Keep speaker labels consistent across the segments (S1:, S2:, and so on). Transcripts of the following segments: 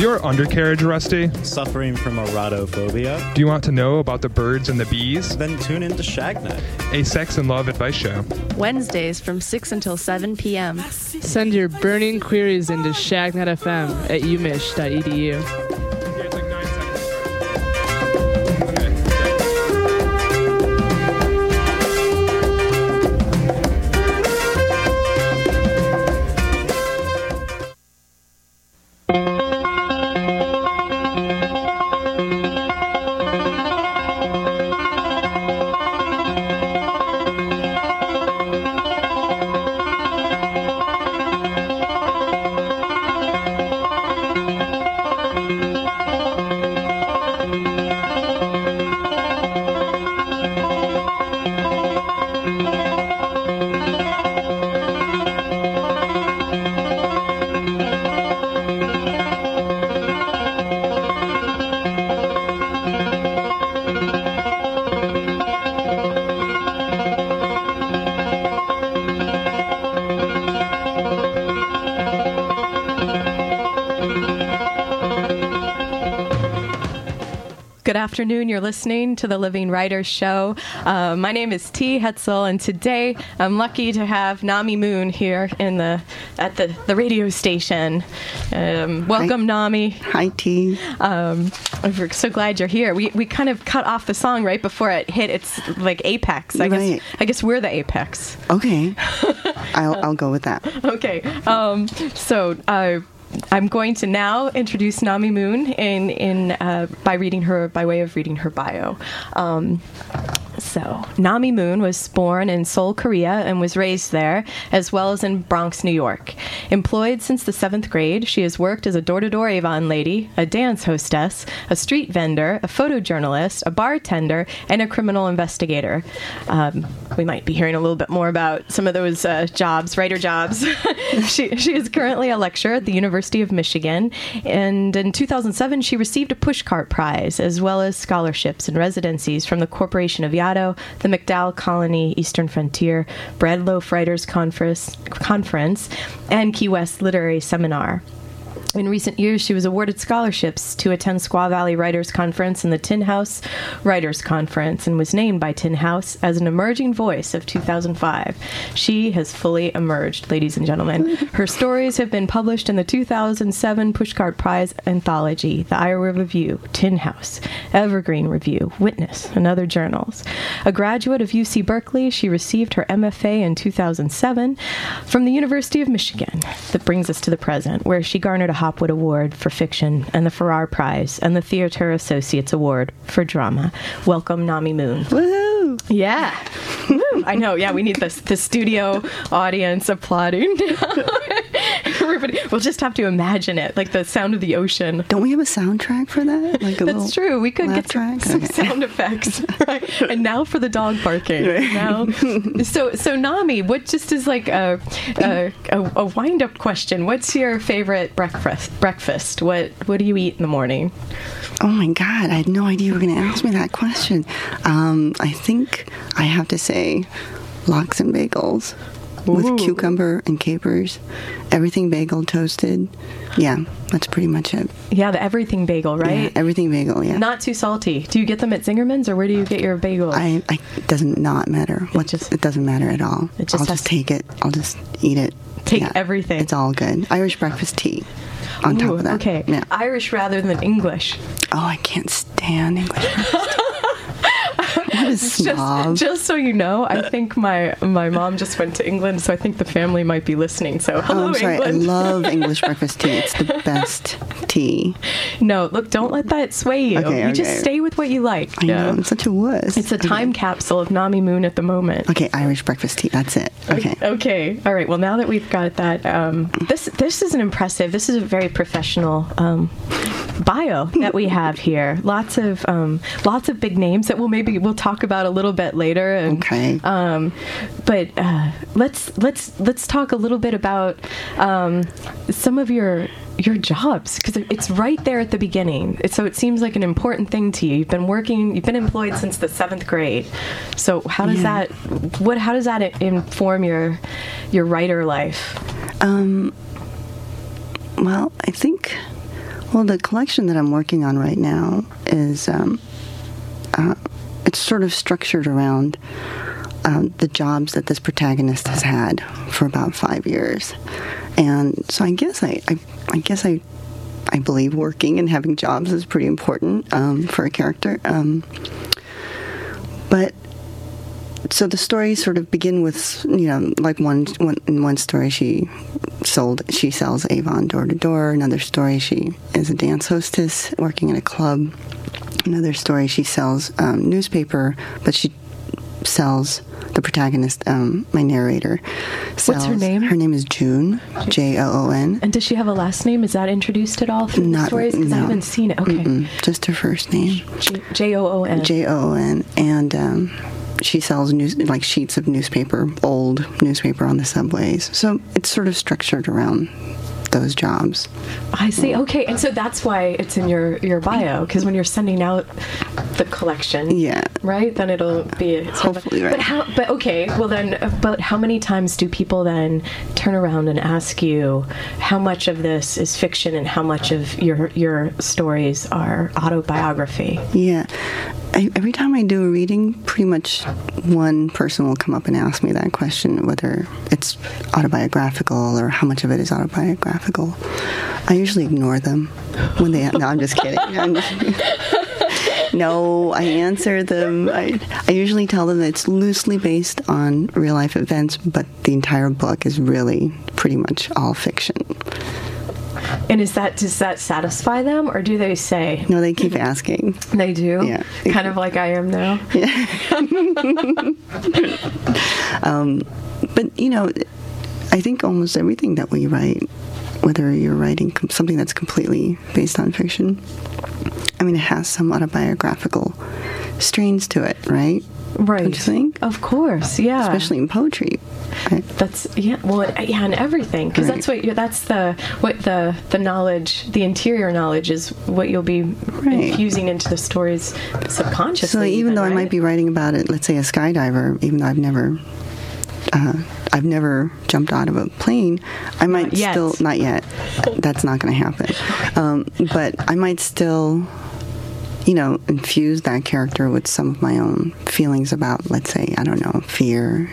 S1: Is your undercarriage rusty?
S2: Suffering from erotophobia?
S1: Do you want to know about the birds and the bees?
S2: Then tune in to Shagnet,
S1: a sex and love advice show.
S3: Wednesdays from 6 until 7 p.m.
S4: Send your burning queries into shagnetfm at umich.edu.
S3: afternoon. You're listening to the Living Writers Show. Uh, my name is T. Hetzel, and today I'm lucky to have Nami Mun here in the at the, the radio station. Um, welcome,
S5: Hi.
S3: Nami.
S5: Hi, T.
S3: Um, we're so glad you're here. We we kind of cut off the song right before it hit. It's like apex. I
S5: Right.
S3: guess I guess we're the apex.
S5: Okay, I'll I'll go with that.
S3: Okay. Um, so uh, I'm going to now introduce Nami Mun in in uh, by reading her by way of reading her bio. Um, so, Nami Mun was born in Seoul, Korea, and was raised there, as well as in Bronx, New York. Employed since the seventh grade, she has worked as a door to door Avon lady, a dance hostess, a street vendor, a photojournalist, a bartender, and a criminal investigator. Um, we might be hearing a little bit more about some of those uh, jobs, writer jobs. she, she is currently a lecturer at the University of Michigan, and in 2007, she received a pushcart prize, as well as scholarships and residencies from the Corporation of Yaddo, the MacDowell Colony Eastern Frontier, Bread Loaf Writers Conference, Conference and Key West Literary Seminar. In recent years, she was awarded scholarships to attend Squaw Valley Writers Conference and the Tin House Writers Conference and was named by Tin House as an emerging voice of 2005. She has fully emerged, ladies and gentlemen. Her stories have been published in the 2007 Pushcart Prize anthology, the Iowa Review, Tin House, Evergreen Review, Witness, and other journals. A graduate of UC Berkeley, she received her MFA in 2007 from the University of Michigan. That brings us to the present, where she garnered a Hopwood Award for Fiction and the Farrar Prize and the Theater Associates Award for Drama. Welcome, Nami Mun.
S5: Woohoo!
S3: Yeah. I know. Yeah, we need this the studio audience applauding. Everybody, we'll just have to imagine it, like the sound of the ocean.
S5: Don't we have a soundtrack for that? Like a little
S3: That's true. We could get some,
S5: track?
S3: some
S5: Okay.
S3: sound effects. Right. And now for the dog barking.
S5: Right.
S3: Now, so so Nami, what just is like a a, a, a wind up question? What's your favorite breakfast? Breakfast? What what do you eat in the morning?
S5: Oh my God! I had no idea you were going to ask me that question. Um, I think I have to say, lox and bagels with cucumber and capers. Everything bagel toasted. Yeah, that's pretty much it.
S3: Yeah, the everything bagel,
S5: Yeah,
S3: right?
S5: everything bagel. Yeah.
S3: Not too salty. Do you get them at Zingerman's or where do you get your bagels?
S5: I, I it doesn't not matter. What
S3: just-
S5: it doesn't matter at all.
S3: It just
S5: I'll just take it. I'll just eat it.
S3: Take everything.
S5: It's all good. Irish breakfast tea. On top of that.
S3: Okay.
S5: Yeah.
S3: Irish rather than English.
S5: Oh, I can't stand English a snob.
S3: Just, just so you know, I think my my mom just went to England, so I think the family might be listening. So hello,
S5: oh, I'm sorry.
S3: England.
S5: I love English breakfast tea. It's the best tea.
S3: no, look, don't let that sway you.
S5: Okay,
S3: you just stay with what you like.
S5: I know. I'm such a wuss.
S3: It's a time capsule of Nami Mun at the moment.
S5: Okay, Irish breakfast tea. That's it. Okay.
S3: Okay. All right. Well, now that we've got that, um, this this is an impressive. This is a very professional um, bio that we have here. Lots of um, lots of big names that we'll maybe we'll talk about a little bit later. And,
S5: Okay.
S3: Um, but uh, let's let's let's talk a little bit about um, some of your your jobs because it's right there at the beginning. So it seems like an important thing to you. You've been working. You've been employed since the seventh grade. So how does
S5: Yeah.
S3: that what how does that inform your your writer life?
S5: Um, well, I think Well, the collection that I'm working on right now is um, uh, it's sort of structured around um, the jobs that this protagonist has had for about five years, and so I guess I, I, I guess I, I believe working and having jobs is pretty important um, for a character. Um, but so the stories sort of begin with you know like one, one in one story she sold she sells Avon door to door. Another story she is a dance hostess working in a club. Another story she sells um, newspaper, but she sells the protagonist, um, my narrator.
S3: What's her name?
S5: Her name is Joon, J O O N.
S3: And does she have a last name? Is that introduced at all through the
S5: Not-
S3: stories? Because I
S5: no.
S3: haven't seen it. Okay.
S5: Mm-mm, just her first name.
S3: J O O N.
S5: J O O N, and um, she sells news like sheets of newspaper, old newspaper on the subways. So it's sort of structured around those jobs.
S3: I see. Okay, and so that's why it's in your your bio because when you're sending out the collection,
S5: Yeah.
S3: right, then it'll be
S5: Hopefully, right.
S3: But how? But okay, well then, but how many times do people then turn around and ask you how much of this is fiction and how much of your your stories are autobiography?
S5: Yeah. I, every time I do a reading, pretty much one person will come up and ask me that question, whether it's autobiographical or how much of it is autobiographical. I usually ignore them when they. No, I'm just kidding. I'm just- no, I answer them. I, I usually tell them that it's loosely based on real life events, but the entire book is really pretty much all fiction.
S3: And is that does that satisfy them, or do they say
S5: No, they keep asking.
S3: they do?
S5: Yeah.
S3: kind of like I am now. Yeah.
S5: Um, but you know, I think almost everything that we write, whether you're writing com- something that's completely based on fiction, I mean, it has some autobiographical strains to it, right?
S3: Right.
S5: Don't you think?
S3: Of course, yeah.
S5: Especially in poetry. Right?
S3: That's yeah. Well, it- yeah, and everything because
S5: Right.
S3: that's what you're, that's the what the the knowledge, the interior knowledge is what you'll be infusing into the stories subconsciously.
S5: So even though I might be writing about it, let's say a skydiver, even though I've never, uh, I've never jumped out of a plane, I might still not yet. That's not going to happen. Um, but I might still, you know, infuse that character with some of my own feelings about, let's say, I don't know, fear,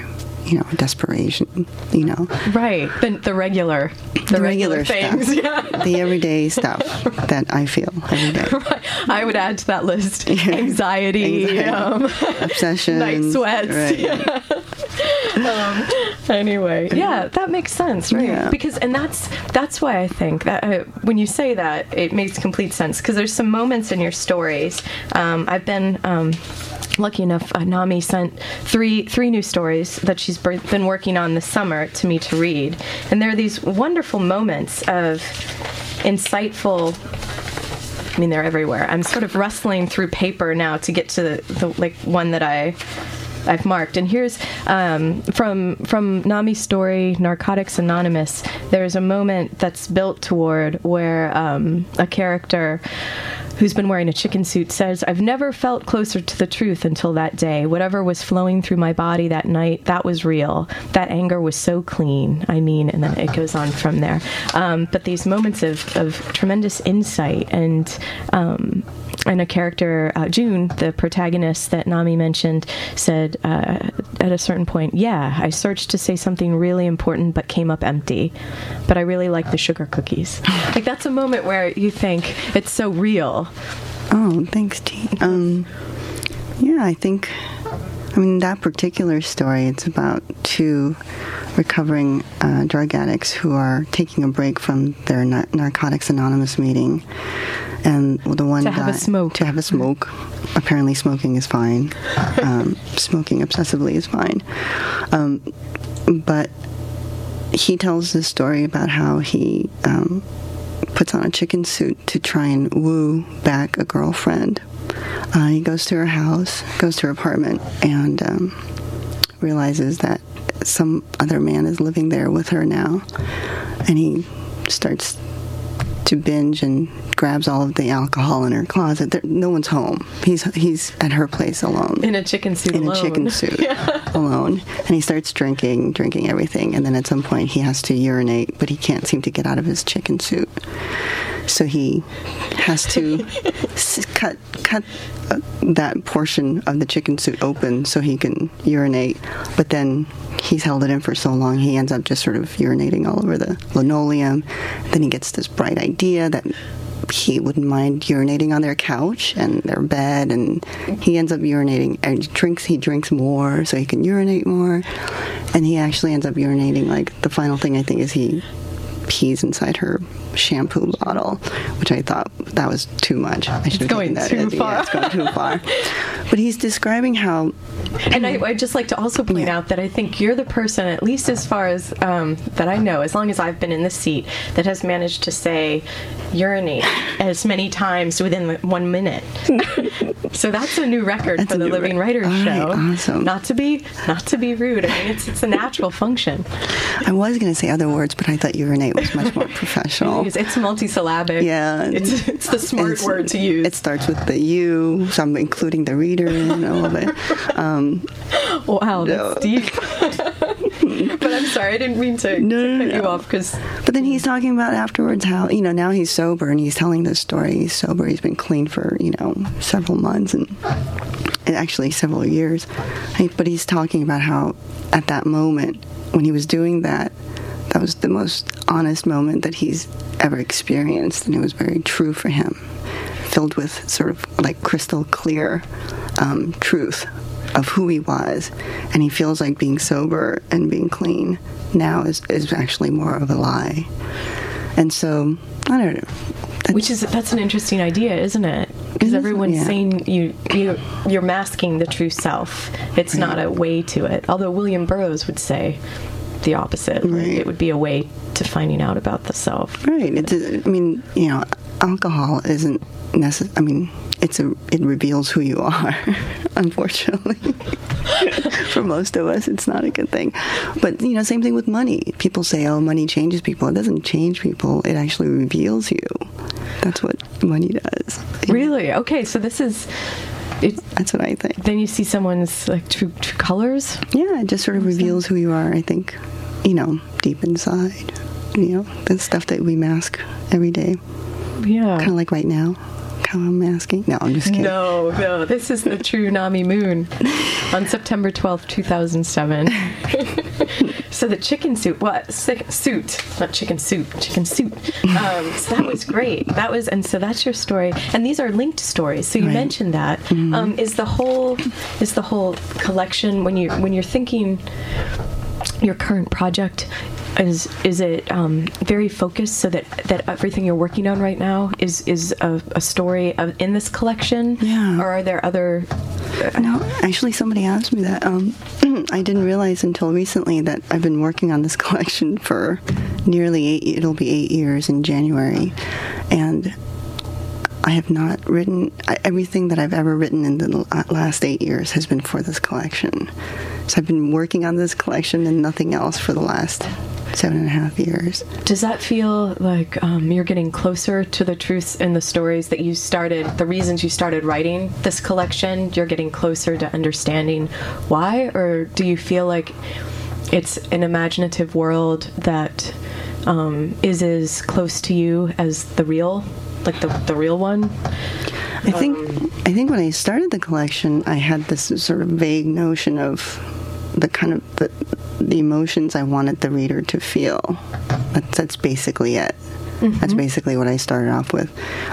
S5: you know, desperation, you know,
S3: right the, the regular the, regular, things.
S5: stuff,
S3: Yeah.
S5: the everyday stuff that I feel every day.
S3: I would add to that list anxiety,
S5: Anxiety.
S3: Um,
S5: Obsession,
S3: night sweats.
S5: right.
S3: Um, anyway, yeah, that makes sense, right?
S5: Yeah.
S3: Because and that's that's why I think that uh, when you say that, it makes complete sense. Because there's some moments in your stories. Um, I've been. Um, Lucky enough, uh, Nami sent three three new stories that she's been working on this summer to me to read, and there are these wonderful moments of insightful I mean, they're everywhere. I'm sort of rustling through paper now to get to the, the like one that I I've marked. And here's um, from from Nami's story, Narcotics Anonymous. There's a moment that's built toward where um, a character who's been wearing a chicken suit says, I've never felt closer to the truth until that day. Whatever was flowing through my body that night, that was real. That anger was so clean. I mean, and then it goes on from there. Um, but these moments of, of tremendous insight and um, and a character, uh, Joon, the protagonist that Nami mentioned, said uh, at a certain point, "Yeah, I searched to say something really important, but came up empty. But I really like the sugar cookies." like that's a moment where you think it's so real.
S5: Oh, thanks, T. Um, yeah, I think, I mean, that particular story, it's about two recovering uh, drug addicts who are taking a break from their nar- Narcotics Anonymous meeting. And the one
S3: To have a smoke.
S5: To have a smoke. Apparently, smoking is fine. Um, smoking obsessively is fine. Um, but he tells this story about how he um, puts on a chicken suit to try and woo back a girlfriend. Uh, he goes to her house, goes to her apartment, and um, realizes that some other man is living there with her now. And he starts to binge and grabs all of the alcohol in her closet. There, no one's home. He's he's at her place alone
S3: In a chicken suit
S5: in
S3: alone.
S5: a chicken suit alone and he starts drinking drinking everything and then at some point he has to urinate but he can't seem to get out of his chicken suit so he has to s- cut cut uh, that portion of the chicken suit open so he can urinate. But then he's held it in for so long, he ends up just sort of urinating all over the linoleum. Then he gets this bright idea that he wouldn't mind urinating on their couch and their bed, and he ends up urinating and drinks. He drinks more so he can urinate more, and he actually ends up urinating. Like the final thing I think is he pees inside her shampoo bottle, which I thought that was too much. I should have
S3: going
S5: that.
S3: too
S5: Yeah,
S3: far.
S5: it's going too far. But he's describing how
S3: And I, I'd just like to also point
S5: Yeah.
S3: out that I think you're the person, at least as far as um, that I know, as long as I've been in this seat, that has managed to say urinate as many times within one minute. so that's a new record
S5: That's
S3: for the Living Writers
S5: right,
S3: Show.
S5: awesome.
S3: Not to be not to be rude. I mean, it's it's a natural function.
S5: I was going to say other words, but I thought urinate was much more professional.
S3: It's, it's multisyllabic.
S5: Yeah,
S3: it's it's the smart
S5: It's-
S3: word to use.
S5: It starts with the U, so I'm including the reader in all of it. Um,
S3: wow, that's deep. but I'm sorry, I didn't mean to,
S5: No,
S3: to
S5: no,
S3: cut you
S5: no.
S3: off because
S5: but then he's talking about afterwards how you know now he's sober and he's telling this story. He's sober. He's been clean for you know several months and, and actually several years. But he's talking about how at that moment when he was doing that, that was the most honest moment that he's ever experienced, and it was very true for him, filled with sort of like crystal clear um, truth of who he was, and he feels like being sober and being clean now is, is actually more of a lie. And so, I don't know. That's-
S3: Which is that's an interesting idea, isn't it? Because everyone's
S5: yeah.
S3: saying you you you're masking the true self. It's not a way to it. Although William Burroughs would say the opposite.
S5: Right.
S3: It would be a way to finding out about the self.
S5: Right. It's. A, I mean, you know, alcohol isn't necessary. I mean, it's a. It reveals who you are. unfortunately, for most of us, it's not a good thing. But you know, same thing with money. People say, "Oh, money changes people." It doesn't change people. It actually reveals you. That's what money does.
S3: Really? Okay, so this is. It,
S5: That's what I think.
S3: then you see someone's like true, true colors.
S5: Yeah, it just sort of reveals who you are. I think, you know, deep inside. You know, the stuff that we mask every day.
S3: Yeah.
S5: Kind of like right now. How I'm masking. No, I'm just kidding.
S3: No, no. This is the true Nami Mun on September twelfth, 2007. so the chicken soup, what? Sick, suit, not chicken soup, chicken soup. Um, so that was great. That was, and so that's your story. And these are linked stories. So you
S5: Right.
S3: mentioned that. Um, is the whole, is the whole collection when you when you're thinking your current project is is it um, very focused so that that everything you're working on right now is is a, a story of, in this collection
S5: Yeah.
S3: or are there other
S5: No, actually, somebody asked me that. Um, I didn't realize until recently that I've been working on this collection for nearly eight. It'll be eight years in January, and I have not written I, everything that I've ever written in the last eight years has been for this collection. So I've been working on this collection and nothing else for the last seven and a half years.
S3: does that feel like um, you're getting closer to the truths in the stories that you started the reasons you started writing this collection you're getting closer to understanding why or do you feel like it's an imaginative world that um, is as close to you as the real like the, the real one
S5: I think um, I think when I started the collection, I had this sort of vague notion of the kind of the, the emotions I wanted the reader to feel. That's, that's basically it. That's basically what I started off with.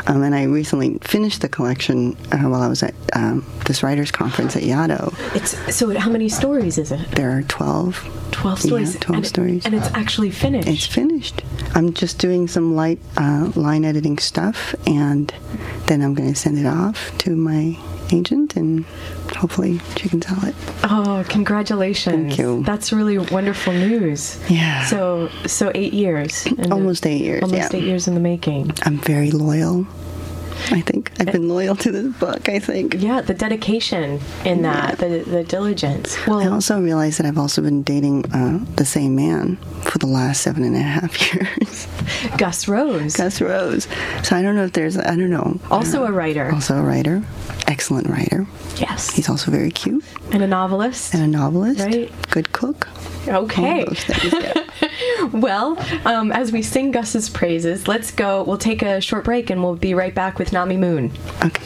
S5: Um, and I recently finished the collection uh, while I was at um, this writers' conference at Yaddo.
S3: It's so. How many stories is it?
S5: There are 12.
S3: Twelve
S5: Yeah,
S3: stories.
S5: 12
S3: and it-
S5: stories.
S3: and it's actually finished.
S5: It's finished. I'm just doing some light uh, line editing stuff, and then I'm going to send it off to my agent, and hopefully she can sell it.
S3: oh, congratulations!
S5: Thank you.
S3: That's really wonderful news.
S5: Yeah.
S3: So, so eight years.
S5: Almost eight years,
S3: Almost
S5: yeah.
S3: eight years in the making.
S5: I'm very loyal. I think I've been loyal to this book. I think.
S3: Yeah, the dedication in that, the the diligence.
S5: I also realized that I've also been dating uh, the same man for the last seven and a half years,
S3: Gus Rose,
S5: Gus Rose. So I don't know if there's, I don't know.
S3: also a writer.
S5: Also a writer, excellent writer.
S3: yes,
S5: He's also very cute
S3: and a novelist.
S5: and a novelist.
S3: Right.
S5: Good cook.
S3: okay. Well, um, as we sing Gus's praises, let's go. We'll take a short break and we'll be right back with Nami Mun.
S5: Okay.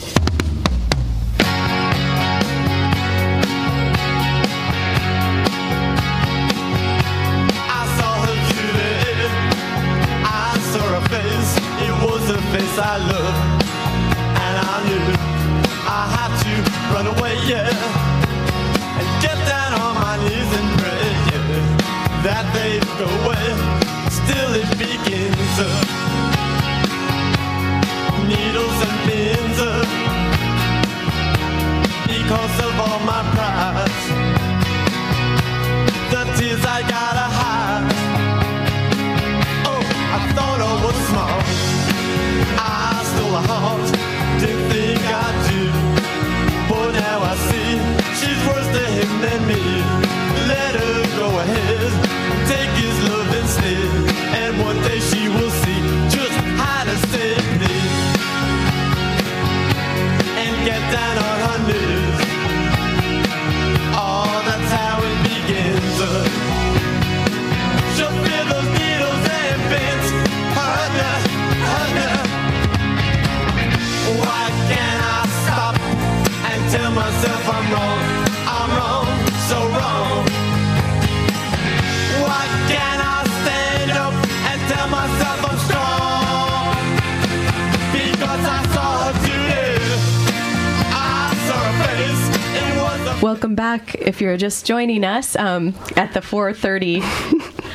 S6: Just
S3: joining us um, at the 4:30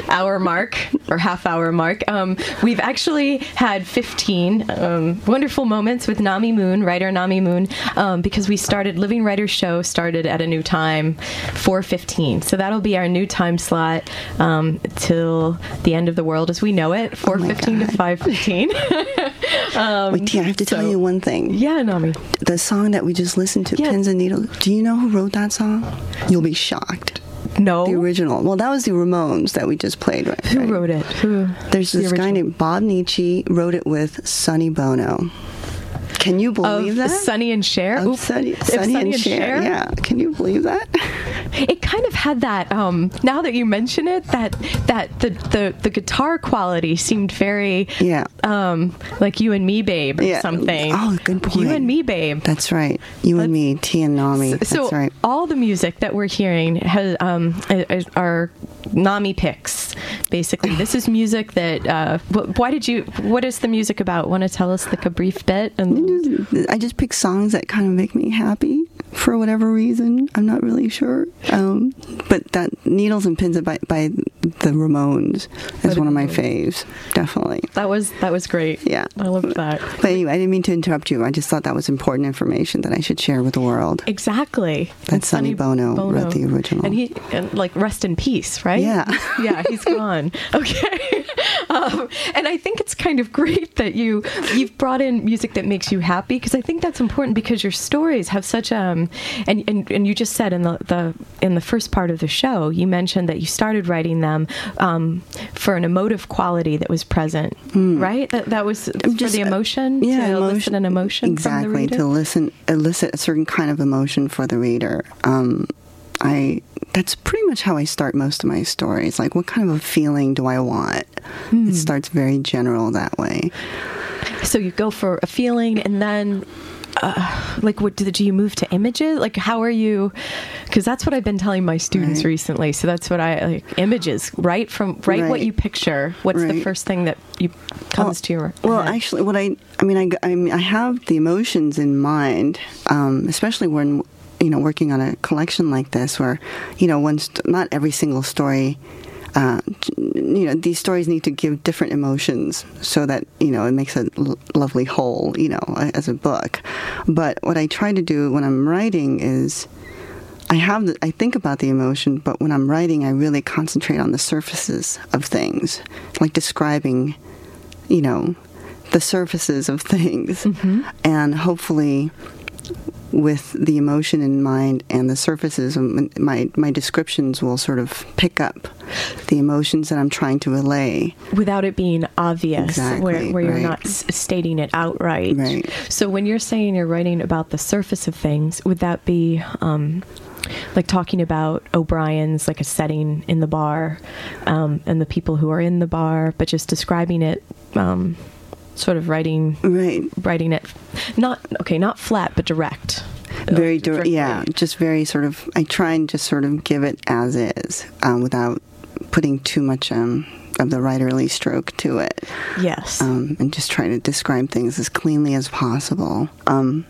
S3: hour mark or half hour mark, um, we've actually had 15 um, wonderful moments with Nami Mun, writer Nami Mun, um, because we started Living Writers Show started at a new time, 4:15. So that'll be our new time slot um, till the end of the world as we know it, 4:15 to 5:15.
S5: Wait, um, Tia, I have to tell you one thing.
S3: yeah, Nami.
S5: The song that we just listened to,
S3: Yeah.
S5: Pins and Needles, do you know who wrote that song? You'll be shocked.
S3: No.
S5: The original. Well, that was the Ramones that we just played, right?
S3: Who
S5: right?
S3: wrote it? Who?
S5: There's
S3: the
S5: this guy named Bob Nitzsche wrote it with Sonny Bono. Can you believe
S3: of
S5: that?
S3: Sonny and Cher.
S5: Of
S3: Oop.
S5: Sonny, Sonny and Cher. Yeah. Can you believe that?
S3: It kind of had that. Um, now that you mention it, that that the, the the guitar quality seemed very
S5: Yeah.
S3: um, like you and me, babe, or
S5: Yeah.
S3: something.
S5: Oh, good point.
S3: You and me, babe.
S5: That's right. You and me, T and Nami. That's
S3: so
S5: right.
S3: all the music that we're hearing has um, are Nami picks. Basically, this is music that. Uh, wh- why did you? What is the music about? Want to tell us like a brief bit? And
S5: I just pick songs that kind of make me happy for whatever reason. I'm not really sure. Um, but that Needles and Pins by, by the Ramones is one of my faves. Definitely.
S3: that was that was great.
S5: Yeah.
S3: I loved that.
S5: But anyway, I didn't mean to interrupt you. I just thought that was important information that I should share with the world.
S3: Exactly.
S5: That
S3: And
S5: Sonny Bono wrote the original.
S3: and he and like rest in peace, right?
S5: Yeah.
S3: yeah, he's gone. Okay, um, and I think it's kind of great that you you've brought in music that makes you happy because I think that's important because your stories have such um and and, and you just said in the, the in the first part of the show you mentioned that you started writing them um, for an emotive quality that was present, right? That that was for.
S5: Just,
S3: the
S5: uh,
S3: emotion
S5: yeah,
S3: to
S5: emotion-
S3: elicit an emotion
S5: exactly
S3: from the reader.
S5: to listen elicit a certain kind of emotion for the reader. Um, I that's pretty much how I start most of my stories. Like, what kind of a feeling do I want?
S3: Hmm.
S5: It starts very general that way.
S3: So you go for a feeling, and then, uh, like, what do, do you move to images? Like, how are you? Because that's what I've been telling my students
S5: Right.
S3: recently. So that's what I like images. Right from write what you picture. What's the first thing that you comes to your
S5: Well,
S3: head?
S5: actually, what I I mean, I, I mean, I have the emotions in mind, um, especially when you know working on a collection like this, where you know, one st- not every single story. Uh, you know, these stories need to give different emotions so that you know it makes a l- lovely whole. You know, as a book. But what I try to do when I'm writing is. I have the, I think about the emotion, but when I'm writing, I really concentrate on the surfaces of things, like describing you know, the surfaces of things. And hopefully, with the emotion in mind and the surfaces, of my, my descriptions will sort of pick up the emotions that I'm trying to relay.
S3: without it being obvious where,
S5: Exactly,
S3: where you're
S5: right.
S3: not s- stating it outright
S5: Right.
S3: so when you're saying you're writing about the surface of things would that be um, like talking about o'brien's like a setting in the bar um, and the people who are in the bar but just describing it um, sort of writing
S5: Right.
S3: writing it not okay not flat but direct
S5: Very,
S3: Uh,
S5: dir- yeah, just very sort of. I try and just sort of give it as is, um, without putting too much um, of the writerly stroke to it.
S3: yes
S5: um, and just try to describe things as cleanly as possible. Um,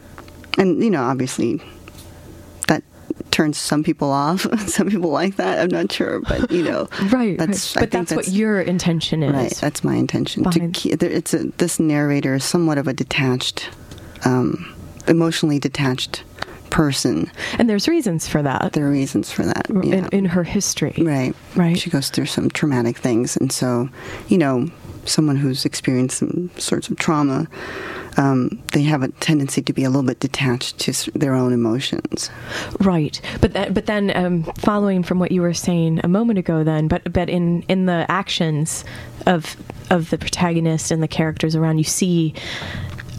S5: and you know, obviously, that turns some people off. some people like that. I'm not sure, but you know,
S3: right
S5: That's
S3: right. But
S5: think
S3: that's, what your intention is
S5: right. That's my intention. To
S3: Behind-
S5: keep, it's a, this narrator is somewhat of a detached, um, emotionally detached person.
S3: and there's reasons for that
S5: There are reasons for that.
S3: in, in her history
S5: Right.
S3: Right.
S5: She goes through some traumatic things. And so, you know, someone who's experienced some sorts of trauma, um, they have a tendency to be a little bit detached to their own emotions.
S3: Right, but that, but then um, following from what you were saying a moment ago, then, but but in in the actions of of the protagonist and the characters around, you see.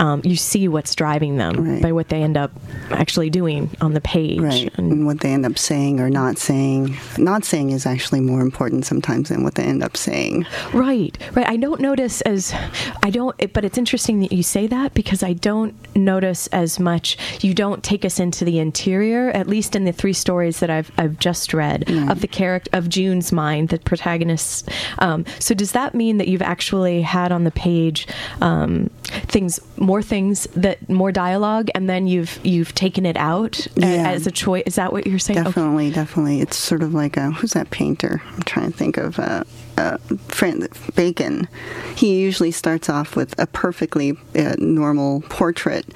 S3: Um, you see what's driving them
S5: Right.
S3: by what they end up actually doing on the page.
S5: Right.
S3: And,
S5: And what they end up saying or not saying. Not saying is actually more important sometimes than what they end up saying.
S3: right, right. I don't notice as I don't, it, but it's interesting that you say that because I don't notice as much. You don't take us into the interior, at least in the three stories that I've I've just read of the character of Joon's mind, the protagonist. Um, so does that mean that you've actually had on the page um, things, more things that more dialogue, and then you've you've taken it out
S5: Yeah.
S3: as a choice? Is that what you're saying? Okay.
S5: Definitely, definitely. It's sort of like a, who's that painter? I'm trying to think of uh, uh, Bacon. He usually starts off with a perfectly uh, normal portrait,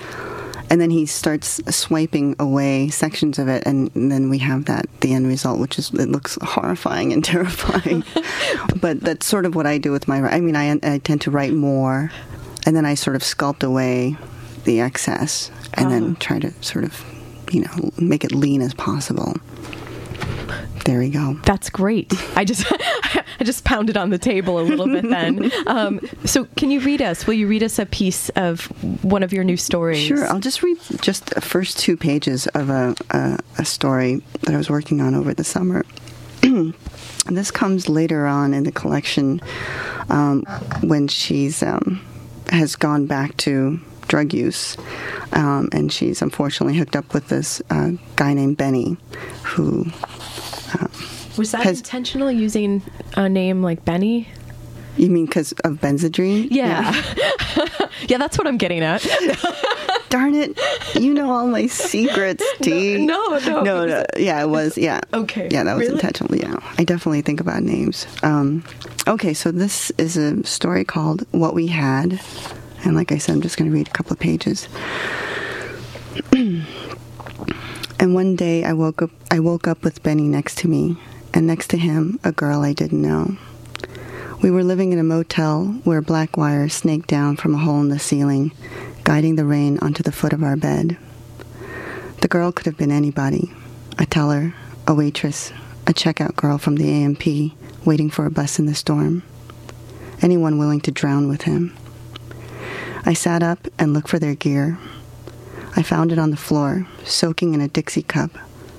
S5: and then he starts swiping away sections of it, and, then we have that the end result, which is it looks horrifying and terrifying. but that's sort of what I do with my. I mean, I, I tend to write more, and then I sort of sculpt away the excess, and then try to sort of, you know, make it lean as possible. There we go.
S3: That's great. I just I just pounded on the table a little bit then. Um, so can you read us? Will you read us a piece of one of your new stories?
S5: Sure, I'll just read just the first two pages of a, a, a story that I was working on over the summer. and this comes later on in the collection um, when she's um, has gone back to drug use, um, and she's unfortunately hooked up with this uh, guy named Benny, who
S3: Was that
S5: has-
S3: intentional using a name like Benny?
S5: You mean because of Benzedrine?
S3: Yeah. Yeah, that's what I'm getting at.
S5: Darn it! You know all my secrets, T.
S3: no, no.
S5: no, no. Yeah, it was. Yeah.
S3: Okay,
S5: Yeah, that was
S3: really?
S5: intentional. Yeah, I definitely think about names. Um, okay, so this is a story called "What We Had," and like I said, I'm just going to read a couple of pages. and one day, I woke up. I woke up with Benny next to me, and next to him, a girl I didn't know. We were living in a motel where black wire snaked down from a hole in the ceiling, guiding the rain onto the foot of our bed. The girl could have been anybody a teller, a waitress, a checkout girl from the A&P waiting for a bus in the storm. Anyone willing to drown with him. I sat up and looked for their gear. I found it on the floor, soaking in a Dixie cup,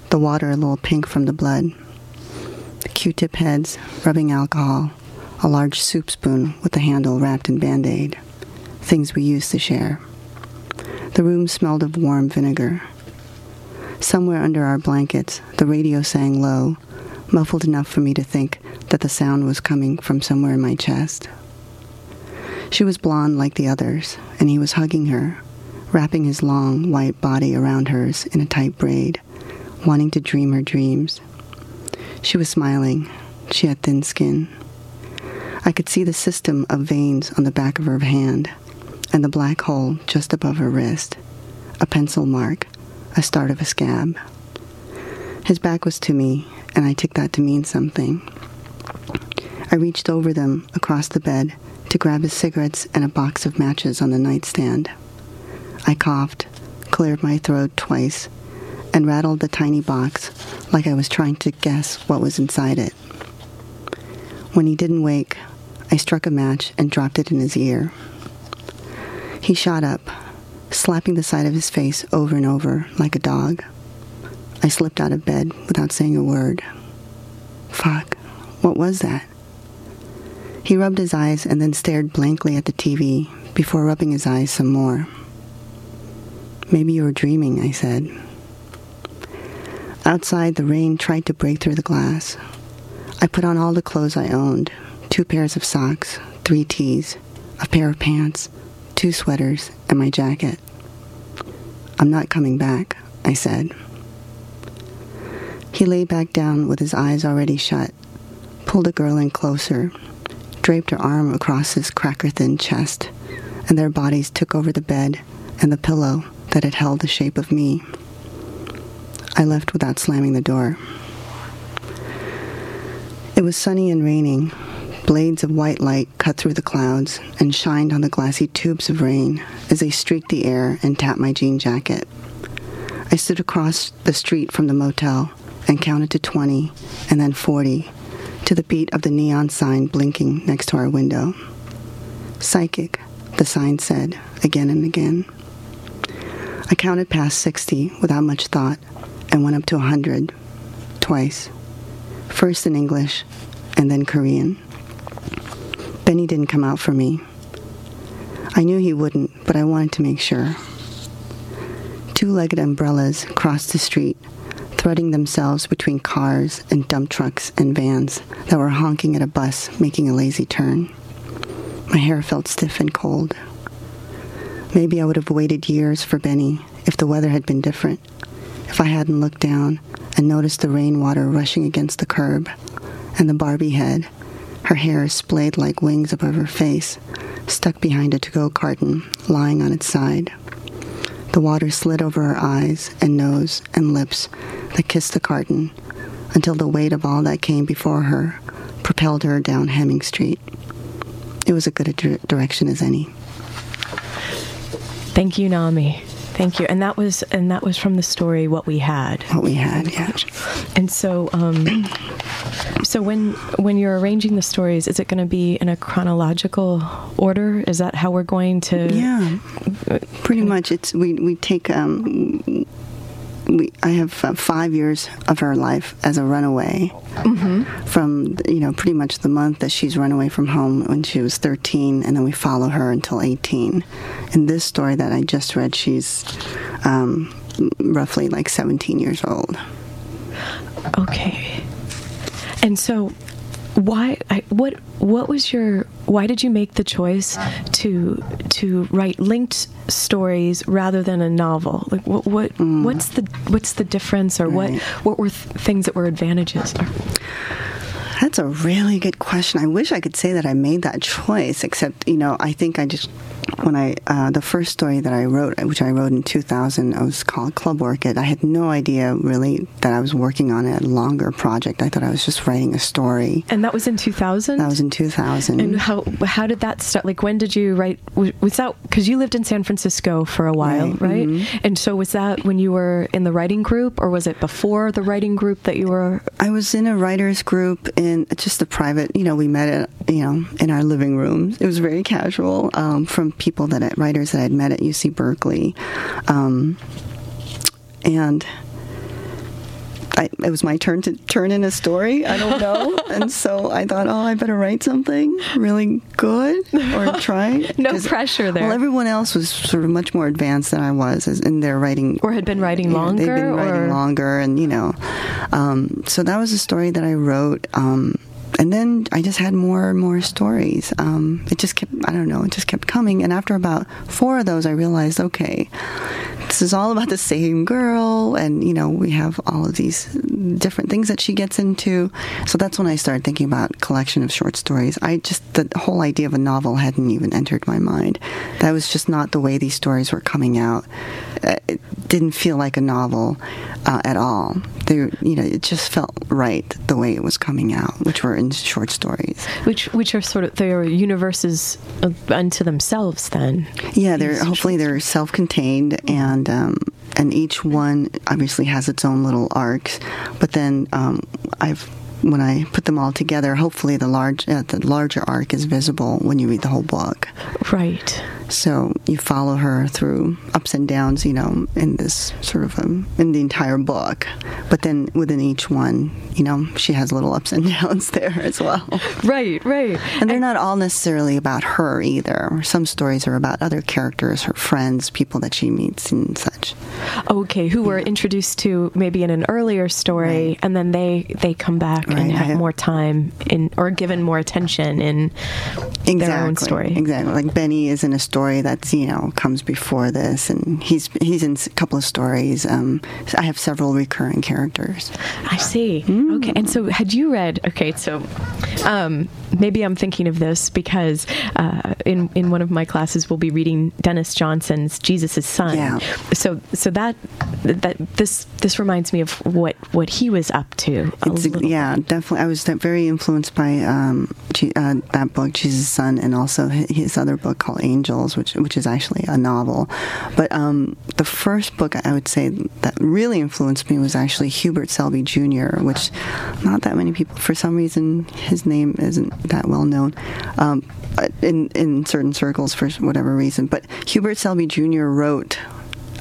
S5: the water a little pink from the blood. The Q tip heads, rubbing alcohol, a large soup spoon with the handle wrapped in band aid. Things we used to share. The room smelled of warm vinegar. Somewhere under our blankets, the radio sang low, muffled enough for me to think that the sound was coming from somewhere in my chest. She was blonde like the others, and he was hugging her, wrapping his long, white body around hers in a tight braid, wanting to dream her dreams. She was smiling. She had thin skin. I could see the system of veins on the back of her hand, and the black hole just above her wrist, a pencil mark, a start of a scab. His back was to me, and I took that to mean something. I reached over them across the bed to grab his cigarettes and a box of matches on the nightstand. I coughed, cleared my throat twice, and rattled the tiny box like I was trying to guess what was inside it. When he didn't wake, I struck a match and dropped it in his ear. He shot up, slapping the side of his face over and over like a dog. I slipped out of bed without saying a word. Fuck, what was that? He rubbed his eyes and then stared blankly at the TV before rubbing his eyes some more. Maybe you were dreaming, I said. Outside, the rain tried to break through the glass. I put on all the clothes I owned two pairs of socks, three tees, a pair of pants, two sweaters, and my jacket. I'm not coming back, I said. He lay back down with his eyes already shut, pulled the girl in closer, draped her arm across his cracker thin chest, and their bodies took over the bed and the pillow that had held the shape of me. I left without slamming the door. It was sunny and raining. Blades of white light cut through the clouds and shined on the glassy tubes of rain as they streaked the air and tapped my jean jacket. I stood across the street from the motel and counted to 20 and then 40 to the beat of the neon sign blinking next to our window. Psychic, the sign said again and again. I counted past 60 without much thought and went up to 100 twice, first in English and then Korean. Benny didn't come out for me. I knew he wouldn't, but I wanted to make sure. Two legged umbrellas crossed the street, threading themselves between cars and dump trucks and vans that were honking at a bus making a lazy turn. My hair felt stiff and cold. Maybe I would have waited years for Benny if the weather had been different, if I hadn't looked down and noticed the rainwater rushing against the curb and the Barbie head, her hair splayed like wings above her face, stuck behind a to go carton lying on its side. The water slid over her eyes and nose and lips that kissed the carton until the weight of all that came before her propelled her down Hemming Street. It was as good a dir- direction as any.
S3: Thank you, Nami. Thank you. And that was and that was from the story What We Had.
S5: What we had, yeah.
S3: And so um so when when you're arranging the stories, is it going to be in a chronological order? Is that how we're going to
S5: Yeah, pretty much. It's we we take um, we I have uh, five years of her life as a runaway from you know pretty much the month that she's run away from home when she was 13, and then we follow her until 18. In this story that I just read, she's um, roughly like 17 years old.
S3: Okay. And so why I, what what was your why did you make the choice to to write linked stories rather than a novel? Like what what mm. what's the what's the difference or what
S5: Right.
S3: what were th- things that were advantages
S5: That's a really good question. I wish I could say that I made that choice, except you know, I think I just when I uh, the first story that I wrote, which I wrote in 2000, it was called Club Orchid. I had no idea really that I was working on a longer project. I thought I was just writing a story.
S3: and that was in 2000
S5: That was in 2000.
S3: and how how did that start like when did you write was, that because you lived in San Francisco for a while
S5: Right,
S3: right, and so was that when you were in the writing group or was it before the writing group that you were
S5: I was in a writers group in just a private, you know, we met at, you know, in our living rooms. It was very casual um, from people that, writers that I'd met at UC Berkeley. Um, and I, it was my turn to turn in a story. I don't know. and so I thought, oh, I better write something really good or try.
S3: no pressure there.
S5: Well, everyone else was sort of much more advanced than I was in their writing
S3: or had been writing longer
S5: They've been writing
S3: or
S5: longer, and you know, um, so that was a story that I wrote. Um, and then I just had more and more stories. Um, it just kept, I don't know, it just kept coming. And after about four of those, I realized, okay, this is all about the same girl. And, you know, we have all of these different things that she gets into. So that's when I started thinking about collection of short stories. I just, the whole idea of a novel hadn't even entered my mind. That was just not the way these stories were coming out. Uh, It didn't feel like a novel uh, at all. They, you know, it just felt right the way it was coming out, which were in short stories.
S3: which which are sort of they are universes unto themselves then
S5: Yeah, they're hopefully they're self-contained, and um, and each one obviously has its own little arcs. But then um, I've when I put them all together, hopefully the large uh, the larger arc is visible when you read the whole book.
S3: Right.
S5: So you follow her through ups and downs, you know, in this sort of um, in the entire book. But then within each one, you know, she has little ups and downs there as well.
S3: Right, right.
S5: And they're not all necessarily about her either. Some stories are about other characters, her friends, people that she meets, and such.
S3: Okay, who were introduced to maybe in an earlier story, and then they they come back and
S5: Right,
S3: have more time in or given more attention in
S5: Exactly.
S3: their own story.
S5: Exactly. Like Benny is in a story that's you know comes before this, and he's he's in a couple of stories. Um, I have several recurring characters.
S3: I see.
S5: Mm.
S3: Okay, and so had you read? Okay, so um, maybe I'm thinking of this because uh, in in one of my classes we'll be reading Denis Johnson's Jesus' Son.
S5: Yeah.
S3: So so that that this this reminds me of what what he was up to.
S5: It's, yeah, definitely. I was very influenced by um, uh, that book, Jesus' Son, and also his other book called Angels, which which is actually a novel. But um, the first book I would say that really influenced me was actually Hubert Selby Jr., which not that many people, for some reason, his name isn't that well known. Um, in in certain circles for whatever reason, but Hubert Selby Jr. wrote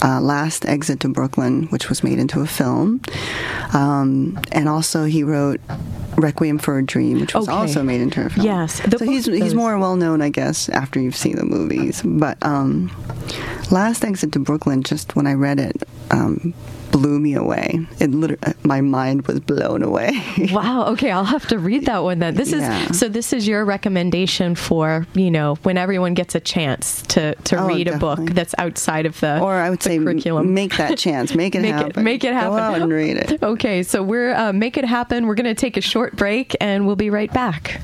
S5: uh, Last Exit to Brooklyn, which was made into a film. Um, and also, he wrote Requiem for a Dream, which was
S3: Okay.
S5: also made into a film.
S3: Yes, the
S5: so he's, he's more well known, I guess, after you've seen the movies. But um, Last Exit to Brooklyn, just when I read it, um, blew me away. It literally, my mind was blown away.
S3: Wow. Okay, I'll have to read that one then. This
S5: Yeah.
S3: is so. This is your recommendation for you know when everyone gets a chance to to
S5: Oh,
S3: read a book that's outside of the
S5: or I would say,
S3: curriculum.
S5: make that chance, make it
S3: Make it-
S5: happen.
S3: make it happen.
S5: Go out and read it.
S3: Okay, so we're uh, make it happen. We're going to take a short break, and we'll be right back.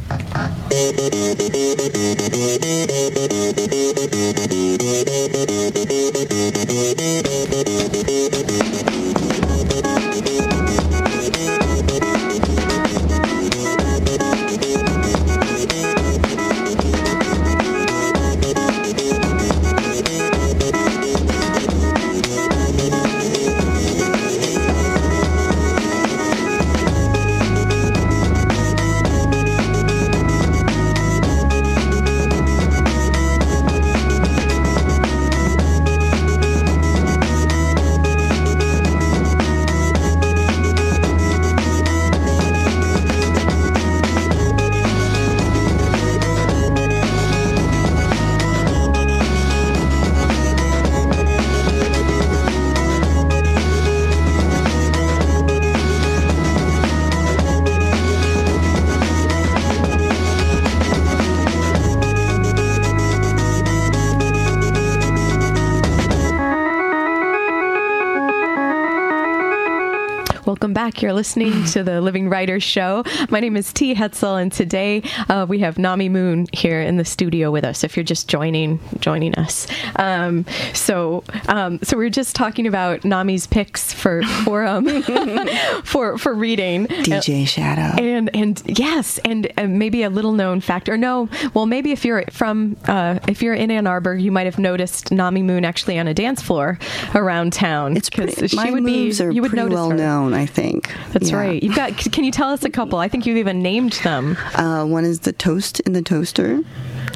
S3: Welcome back. You're listening to the Living Writers Show. My name is T. Hetzel, and today uh, we have Nami Mun here in the studio with us. If you're just joining joining us, um, so um, so we are just talking about Nami's picks for for um, for for reading.
S5: DJ Shadow.
S3: And and yes, and uh, maybe a little known fact, or no, well, maybe if you're from uh, if you're in Ann Arbor, you might have noticed Nami Mun actually on a dance floor around town.
S5: It's
S3: 'cause
S5: pretty,
S3: she
S5: my
S3: would
S5: moves
S3: be
S5: are
S3: you would
S5: pretty
S3: notice
S5: well
S3: her.
S5: known, I think.
S3: That's
S5: Yeah.
S3: right. You've got. Can you tell us a couple? I think you've even named them.
S5: Uh, one is the toast in the toaster.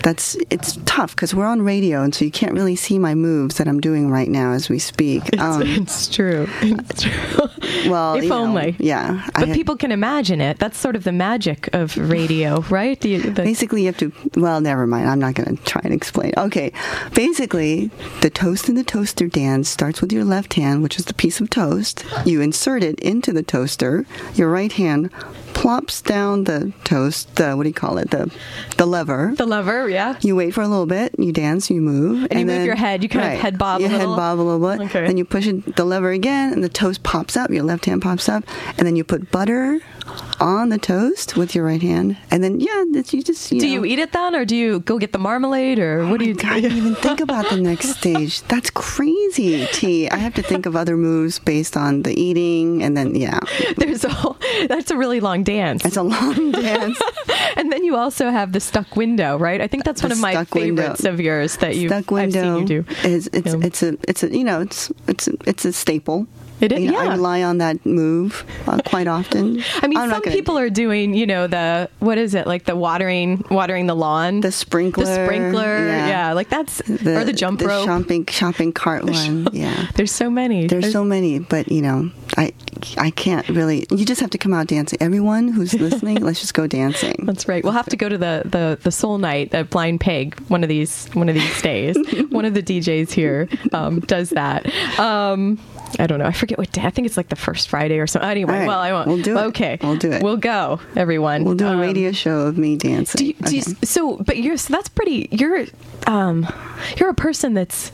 S5: That's it's tough because we're on radio, and so you can't really see my moves that I'm doing right now as we speak. Um,
S3: it's true. It's true.
S5: well,
S3: if
S5: you know,
S3: only.
S5: yeah.
S3: But
S5: had-
S3: people can imagine it. That's sort of the magic of radio, right? The, the,
S5: Basically, you have to. Well, never mind. I'm not going to try and explain. Okay. Basically, the toast in the toaster dance starts with your left hand, which is the piece of toast. You insert it into the toaster. Your right hand plops down the toast. The what do you call it? The the lever.
S3: the lever, yeah.
S5: You wait for a little bit. You dance. You move.
S3: And you move your head, you kind of head bob a
S5: You
S3: little.
S5: head bob a little bit.
S3: Okay.
S5: Then you push it, the lever again, and the toast pops up. Your left hand pops up, and then you put butter on the toast with your right hand, and then yeah, you just you
S3: Do
S5: know.
S3: you eat it then, or do you go get the marmalade, or what do you?
S5: Oh God, I didn't even think about the next stage. That's crazy, T. I have to think of other moves based on the eating, and then yeah,
S3: There's a whole, that's a really long dance.
S5: it's a long dance.
S3: and then you also have the stuck window, right? I think that's one of my
S5: stuck window.
S3: favorites of yours that you
S5: Stuck window
S3: I've seen you do.
S5: is it's it's a it's a you know it's it's a, it's a staple.
S3: It is-
S5: You know, I rely on that move uh, quite often.
S3: I mean,
S5: I'm
S3: some people are doing, you know, the what is it like the watering, watering the lawn,
S5: The sprinkler,
S3: the sprinkler,
S5: yeah.
S3: yeah, like that's or the jump rope.
S5: shopping shopping cart one. Yeah,
S3: There's so many.
S5: there's so many, but you know, I I can't really. You just have to come out dancing. Everyone who's listening, let's just go dancing.
S3: That's right. We'll have to go to the, the, the Soul Night at Blind Pig one of these one of these days. one of the DJs here um, does that. Um, I don't know. I forget what day. I think it's like the first Friday or something. Anyway,
S5: right.
S3: well, I won't.
S5: We'll do it.
S3: Okay,
S5: We'll do it.
S3: We'll go, everyone.
S5: We'll do a
S3: Um,
S5: radio show of me dancing.
S3: Do you, do you, so, but you're so that's pretty. You're um, you're a person that's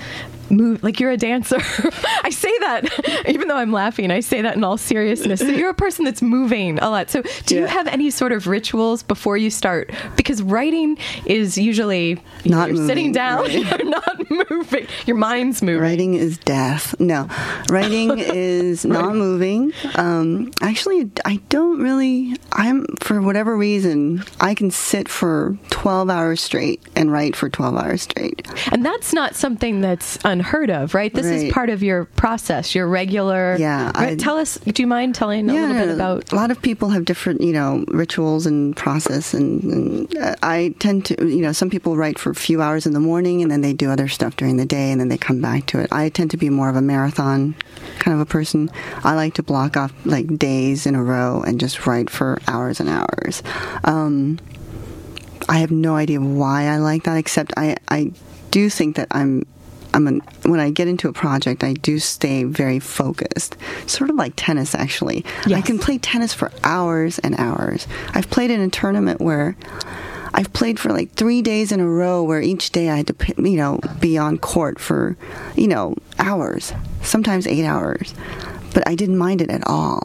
S3: move like you're a dancer. I say that even though I'm laughing. I say that in all seriousness. So you're a person that's moving a lot. So do you have any sort of rituals before you start? Because writing is usually
S5: Not
S3: you're sitting down.
S5: right.
S3: You're not moving. Your mind's moving.
S5: Writing is death. No, writing is not moving. Um, actually, I don't really. I'm for whatever reason, I can sit for twelve hours straight and write for twelve hours straight.
S3: And that's not something that's unheard of, right? This is part of your process, your regular.
S5: Yeah,
S3: Right?
S5: I-
S3: Tell us. Do you mind telling a little bit about?
S5: a lot of people have different, you know, rituals and process, and, and uh, I tend to, you know, some people write for a few hours in the morning and then they do other stuff during the day and then they come back to it. I tend to be more of a marathon kind of a person. I like to block off like days in a row and just write for hours and hours. Um, I have no idea why I like that, except I, I do think that I'm I'm an, when I get into a project, I do stay very focused. Sort of like tennis, actually. I can play tennis for hours and hours. I've played in a tournament where I've played for like three days in a row, where each day I had to, you know, be on court for, you know, hours, sometimes eight hours. But I didn't mind it at all,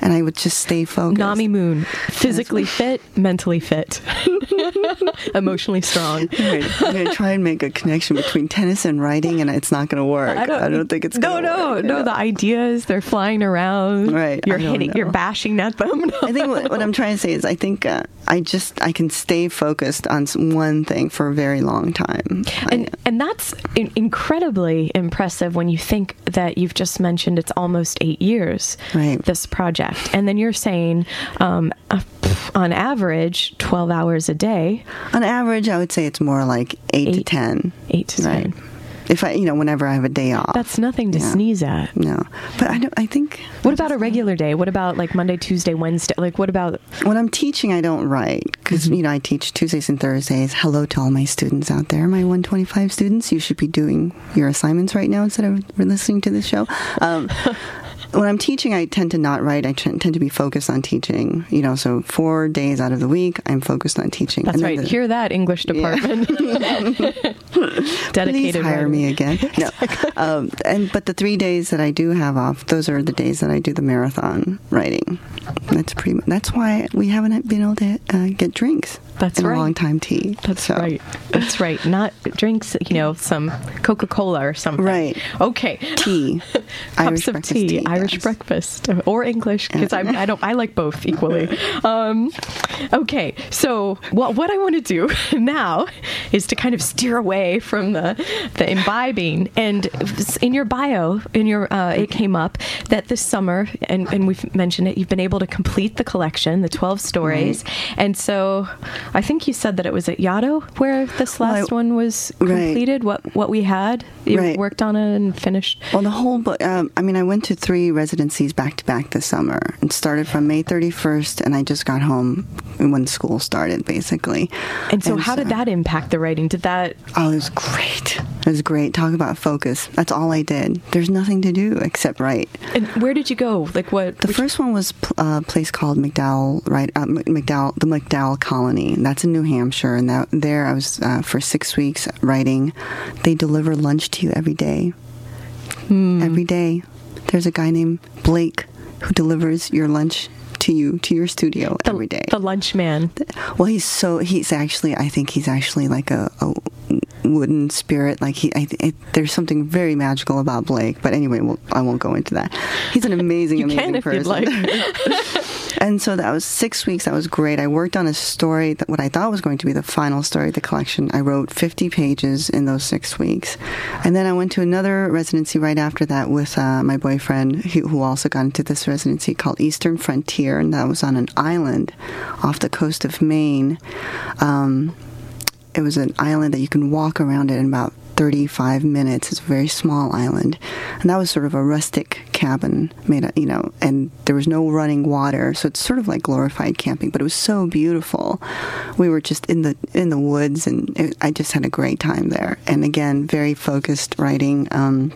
S5: and I would just stay focused.
S3: Nami Mun, physically fit, mentally fit, emotionally strong.
S5: I'm going to try and make a connection between tennis and writing, and it's not going to work. I don't, think it's
S3: no,
S5: going to
S3: no,
S5: work.
S3: no. The ideas they're flying around.
S5: Right,
S3: You're hitting.
S5: know.
S3: You're bashing that bone.
S5: I think what, what I'm trying to say is I think uh, I just I can stay focused on one thing for a very long time.
S3: and
S5: I,
S3: and that's in- incredibly impressive when you think that you've just mentioned it's almost eight years
S5: Right.
S3: this project and then you're saying um, uh, on average 12 hours a day
S5: on average, I would say it's more like eight, to
S3: Eight-
S5: ten.
S3: eight to
S5: right.
S3: 10
S5: If I, you know, whenever I have a day off.
S3: that's nothing to
S5: Yeah.
S3: sneeze at
S5: no, but I don't. I think
S3: what about a regular day what about like monday tuesday wednesday like what about
S5: when I'm teaching, I don't write because
S3: Mm-hmm.
S5: you know I teach Tuesdays and Thursdays. Hello to all my students out there, my 125 students. You should be doing your assignments right now instead of listening to this show. Um, when I'm teaching, I tend to not write. I tend to be focused on teaching. You know, so four days out of the week, I'm focused on teaching.
S3: that's right
S5: the-
S3: hear that english department dedicated
S5: Please hire
S3: writer.
S5: me again. No, um, and but the three days that I do have off, those are the days that I do the marathon writing. That's pretty. That's why we haven't been able to uh, get drinks.
S3: That's right.
S5: a long time tea.
S3: That's
S5: So-
S3: right. That's right. Not drinks, you know, some Coca Cola or something.
S5: Right.
S3: Okay.
S5: Tea.
S3: Cups of tea,
S5: tea,
S3: Irish
S5: yes.
S3: breakfast, or English, because I, I don't, I like both equally. Um, okay, so what what I want to do now is to kind of steer away from the the imbibing. And in your bio, in your uh, it came up that this summer, and and we've mentioned it, you've been able to complete the collection, the twelve stories, and so I think you said that it was at Yaddo where this
S5: Well, I-
S3: last one was
S5: Right.
S3: completed. What what we had, you
S5: Right.
S3: worked on it and finished.
S5: Well, the whole book. Um, I mean, I went to three residencies back to back this summer. It started from May 31st, and I just got home when school started, basically.
S3: And so, how did that impact the writing? Did that?
S5: Oh, it was great. It was great. Talk about focus. That's all I did. There's nothing to do except write.
S3: And where did you go? Like what?
S5: The
S3: which-
S5: first one was a place called MacDowell, right? Uh, MacDowell, the MacDowell Colony. That's in New Hampshire. And that, there, I was uh, for six weeks writing. They deliver lunch to you every day.
S3: Hmm.
S5: Every day, there's a guy named Blake who delivers your lunch to you to your studio
S3: the,
S5: every day.
S3: The lunch man.
S5: Well, he's so he's actually I think he's actually like a, a wooden spirit. Like he, I, it, there's something very magical about Blake. But anyway, we'll, I won't go into that. He's an amazing, amazing person. And so that was six weeks. That was great. I worked on a story that what I thought was going to be the final story of the collection. I wrote 50 pages in those six weeks. And then I went to another residency right after that with uh, my boyfriend, who, who also got into this residency called Eastern Frontier. And that was on an island off the coast of Maine. Um, it was an island that you can walk around it in about 35 minutes. It's a very small island. And that was sort of a rustic cabin made you know, and there was no running water. So it's sort of like glorified camping, but it was so beautiful. We were just in the in the woods and it, I just had a great time there. And again, very focused writing. Um,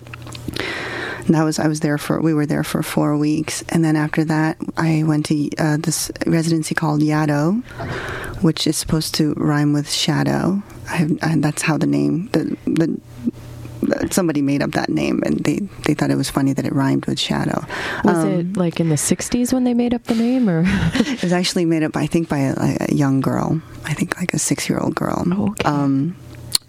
S5: and that was I was there for we were there for four weeks, and then after that I went to uh, this residency called Yaddo, which is supposed to rhyme with shadow. I, and that's how the name the the somebody made up that name and they, they thought it was funny that it rhymed with shadow.
S3: Was
S5: Um,
S3: it like in the 60s when they made up the name or?
S5: It was actually made up, I think, by a, a young girl. I think like a six year old girl.
S3: Oh, okay.
S5: Um,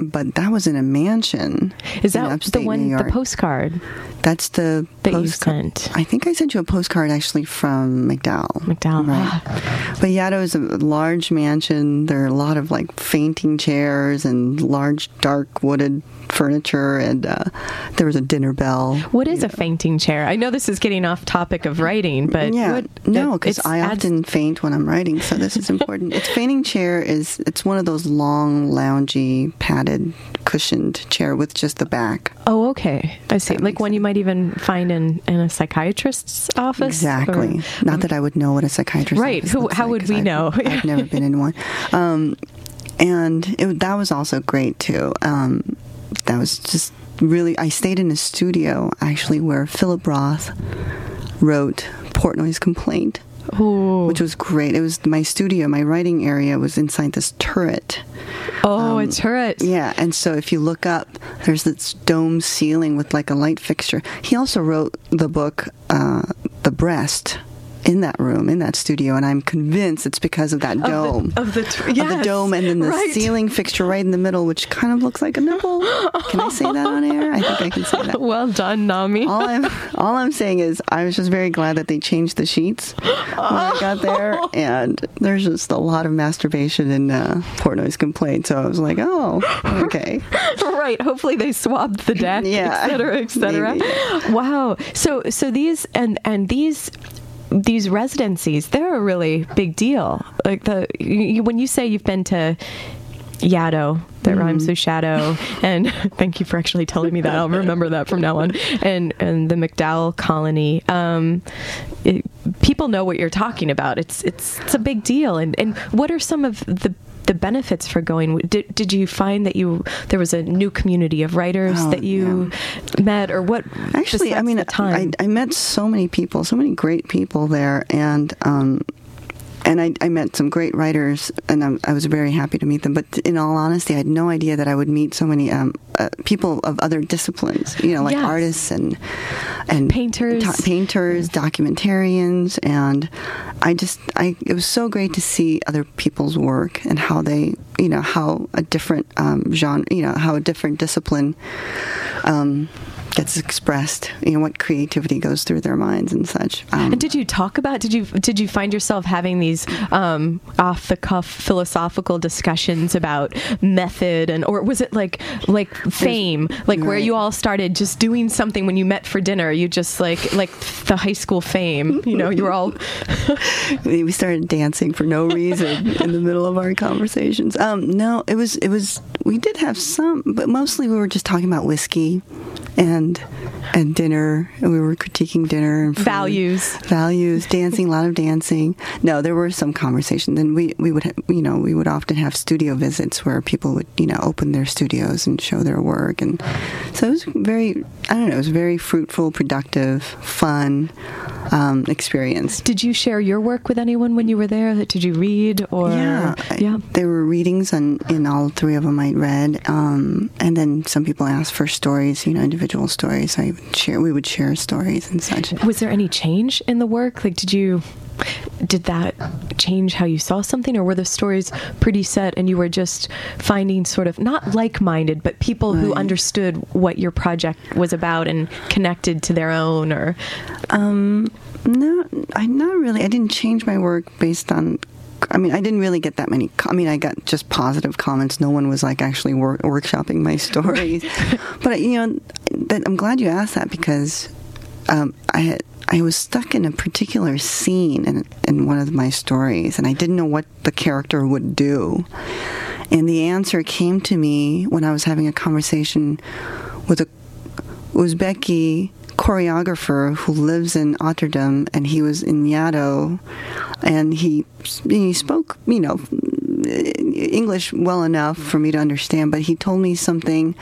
S5: but that was in a mansion.
S3: Is that the one, the postcard
S5: That's the
S3: that you
S5: postcard.
S3: sent?
S5: I think I sent you a postcard actually from MacDowell.
S3: MacDowell.
S5: Right. Ah. But Yaddo is a large mansion. There are a lot of like fainting chairs and large dark wooded furniture, and uh, there was a dinner bell.
S3: What is a fainting chair? I know this is getting off topic of writing, but
S5: yeah,
S3: what,
S5: no, because I
S3: adds-
S5: often faint when I'm writing, so this is important. it's fainting chair is it's one of those long, loungy, padded, cushioned chair with just the back.
S3: Oh, okay. I see.
S5: that
S3: Like one you might even find in, in a psychiatrist's office.
S5: Exactly.
S3: or-
S5: Not that I would know what a psychiatrist.
S3: Right. Who- how
S5: like,
S3: would we
S5: I've-
S3: know?
S5: I've never been in one. Um, and it, that was also great too. Um, that was just really. I stayed in a studio actually where Philip Roth wrote Portnoy's Complaint.
S3: Ooh.
S5: Which was great. It was my studio, my writing area was inside this turret.
S3: oh, a turret.
S5: um, Yeah, and so if you look up, there's this dome ceiling with like a light fixture. He also wrote the book, uh, The Breast, in that room, in that studio, and I'm convinced it's because of that
S3: Of the-
S5: dome.
S3: of the tur-
S5: Of the dome, and then the
S3: right.
S5: ceiling fixture right in the middle, which kind of looks like a nipple. Can I say that on air? I think I can say that.
S3: Well done, Nami.
S5: All I'm all I'm saying is I was just very glad that they changed the sheets when I got there, and there's just a lot of masturbation in uh, Portnoy's complaint. So I was like, oh, okay.
S3: right. Hopefully they swabbed the deck,
S5: Yeah,
S3: et cetera, et cetera.
S5: maybe.
S3: Wow. So so these and and these these residencies, they're a really big deal. Like the you, when you say you've been to Yaddo, that rhymes with shadow, and thank you for actually telling me that. I'll remember that from now on. And and the MacDowell colony. Um, it, people know what you're talking about. It's it's it's a big deal. And and what are some of the the benefits for going. Did, did you find that you there was a new community of writers
S5: Oh,
S3: that you met or what
S5: Actually, I mean, I, I met so many people, so many great people there, and um, and I, I met some great writers, and I'm, I was very happy to meet them. But in all honesty, I had no idea that I would meet so many um, uh, people of other disciplines. You know, like
S3: Yes.
S5: artists and and
S3: Painters.
S5: ta- painters, documentarians, and I just I it was so great to see other people's work and how they you know how a different um, genre you know how a different discipline um, gets expressed. You know what creativity goes through their minds and such. Um,
S3: And did you talk about? Did you did you find yourself having these um, off the cuff philosophical discussions about method and or was it like like fame, like where you all started just doing something when you met for dinner? You just like like the high school fame, you know? You were all
S5: we we started dancing for no reason in the middle of our conversations. Um, no, it was it was we did have some, but mostly we were just talking about whiskey and and dinner, and we were critiquing dinner and food.
S3: Values.
S5: values, dancing, a lot of dancing. No, there were some conversations. Then we we would ha- you know we would often have studio visits where people would you know open their studios and show their work, and so it was very I don't know it was a very fruitful, productive, fun um, experience.
S3: Did you share your work with anyone when you were there? Did you read or
S5: Yeah, I-
S3: yeah?
S5: There were readings, and in all three of them I read. Um, and then some people asked for stories, you know, individual stories. I would share. We would share stories and such.
S3: Was there any change in the work? Like, did you did that change how you saw something, or were the stories pretty set and you were just finding sort of not like-minded, but people who understood what your project was about and connected to their own, or
S5: No, I not really. I didn't change my work based on. I mean, I didn't really get that many. I mean, I got just positive comments. No one was like actually wor- workshopping my stories. but you know, that, I'm glad you asked that because um, I had. I was stuck in a particular scene in, in one of my stories, and I didn't know what the character would do. And the answer came to me when I was having a conversation with a Uzbeki choreographer who lives in Rotterdam, and he was in Yaddo, and he he spoke, you know, English well enough for me to understand. But he told me something,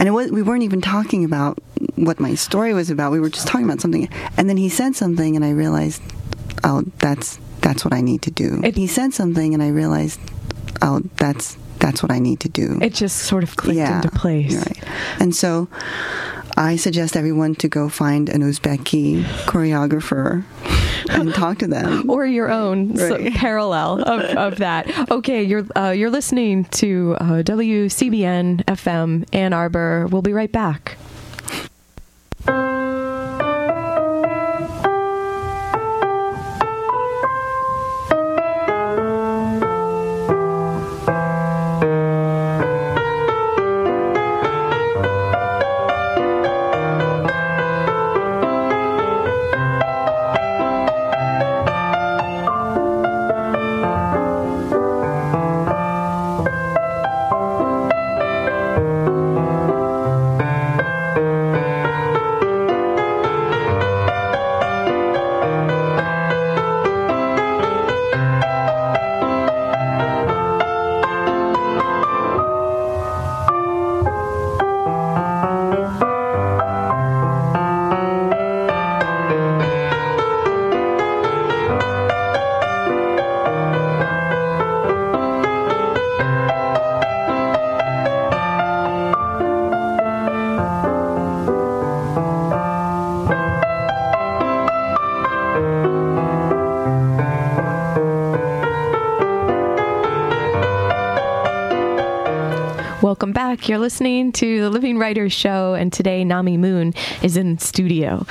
S5: and it was we weren't even talking about what my story was about. We were just talking about something, and then he said something, and I realized, oh, that's that's what I need to do.
S3: It-
S5: he said something, and I realized, oh, that's that's what I need to do
S3: it just sort of clicked yeah, into place.
S5: Right. And so I suggest everyone to go find an Uzbeki choreographer and talk to them.
S3: or your own so- parallel of, of that. Okay, you're uh, you're listening to uh, WCBN FM Ann Arbor. We'll be right back you Welcome back. You're listening to the Living Writers Show, and today Nami Mun is in studio.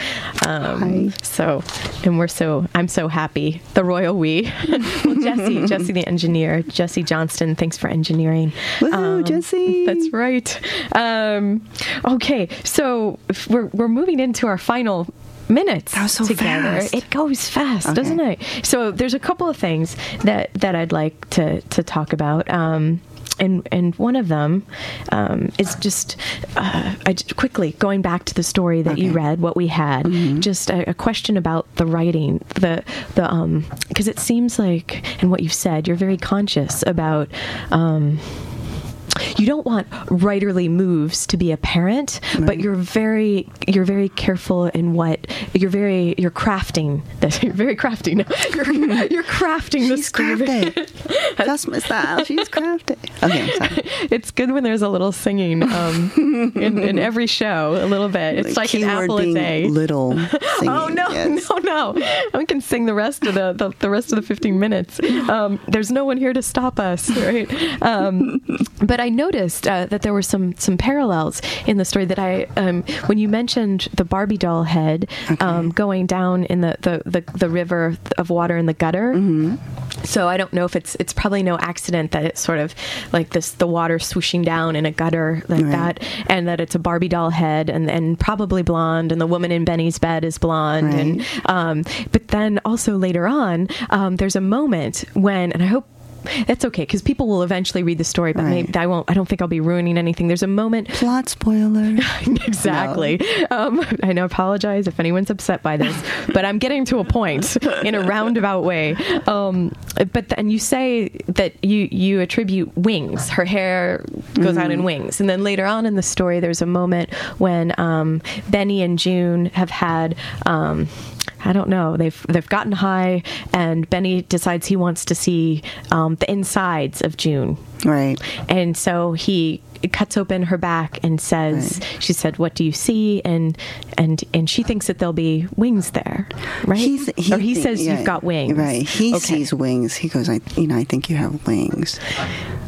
S3: Um,
S5: Hi.
S3: So, and we're so I'm so happy. The royal we. well, Jesse, Jesse the engineer, Jesse Johnston. Thanks for engineering.
S5: Woohoo, Jesse.
S3: That's right. Um, okay, so we're we're moving into our final minutes
S5: That was so
S3: together.
S5: fast.
S3: It goes fast,
S5: Okay.
S3: doesn't it? So there's a couple of things that that I'd like to to talk about. Um, and and one of them um, is just uh, I, quickly going back to the story that you read, what we had. Just a, a question about the writing, the the um because it seems like, and what you've said, you're very conscious about. Um, you don't want writerly moves to be apparent, but you're very you're very careful in what you're very you're crafting this. You're very crafty. No, you're, you're crafting the
S5: She's
S3: story.
S5: crafty. That's my style. She's crafty. Okay, I'm sorry.
S3: It's good when there's a little singing um, in, in every show, a little bit. It's like an apple a day.
S5: little. Singing,
S3: Oh no,
S5: yes.
S3: no, no! I can sing the rest of the, the, the rest of the fifteen minutes. Um, there's no one here to stop us, right? Um, but I noticed uh, that there were some some parallels in the story that I um, when you mentioned the Barbie doll head um, going down in the, the, the, the river of water in the gutter. So I don't know if it's it's probably no accident that it's sort of like this the water swooshing down in a gutter like
S5: Right.
S3: that, and that it's a Barbie doll head and and probably blonde, and the woman in Benny's bed is blonde, and um, but then also later on, um, there's a moment when, and I hope. That's okay because people will eventually read the story, but
S5: Right.
S3: maybe I won't. I don't think I'll be ruining anything. There's a moment
S5: Plot spoiler.
S3: exactly. Um, I know. Apologize if anyone's upset by this, but I'm getting to a point in a roundabout way. Um, but then you say that you you attribute wings. Her hair goes out in wings, and then later on in the story, there's a moment when um, Benny and Joon have had. Um, I don't know. They've they've gotten high, and Benny decides he wants to see um, the insides of Joon.
S5: Right.
S3: And so he cuts open her back and says, "She said, what do you see?" And and and she thinks that there'll be wings there, right?
S5: He's-
S3: or he
S5: thi-
S3: says
S5: yeah,
S3: you've got wings,
S5: Right. He
S3: Okay.
S5: sees wings. He goes, I, you know, I think you have wings.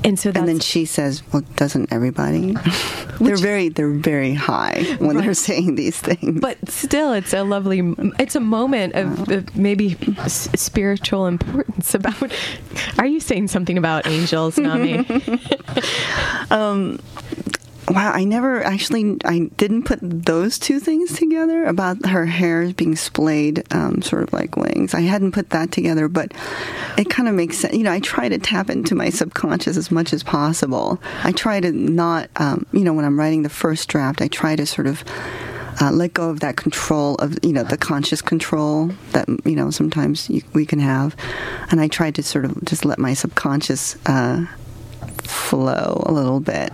S3: and so
S5: And then she says, "Well, doesn't everybody?" they're very, they're very high when they're saying these things.
S3: but still it's a lovely it's a moment of, of maybe s- spiritual importance about are you saying something about angels nami um,
S5: Wow, I never actually I didn't put those two things together about her hair being splayed, um, sort of like wings. I hadn't put that together, but it kind of makes sense. You know, I try to tap into my subconscious as much as possible. I try to not, um, you know, when I'm writing the first draft, I try to sort of. Uh, let go of that control of you know the conscious control that you know sometimes you, we can have, and I try to sort of just let my subconscious uh, flow a little bit.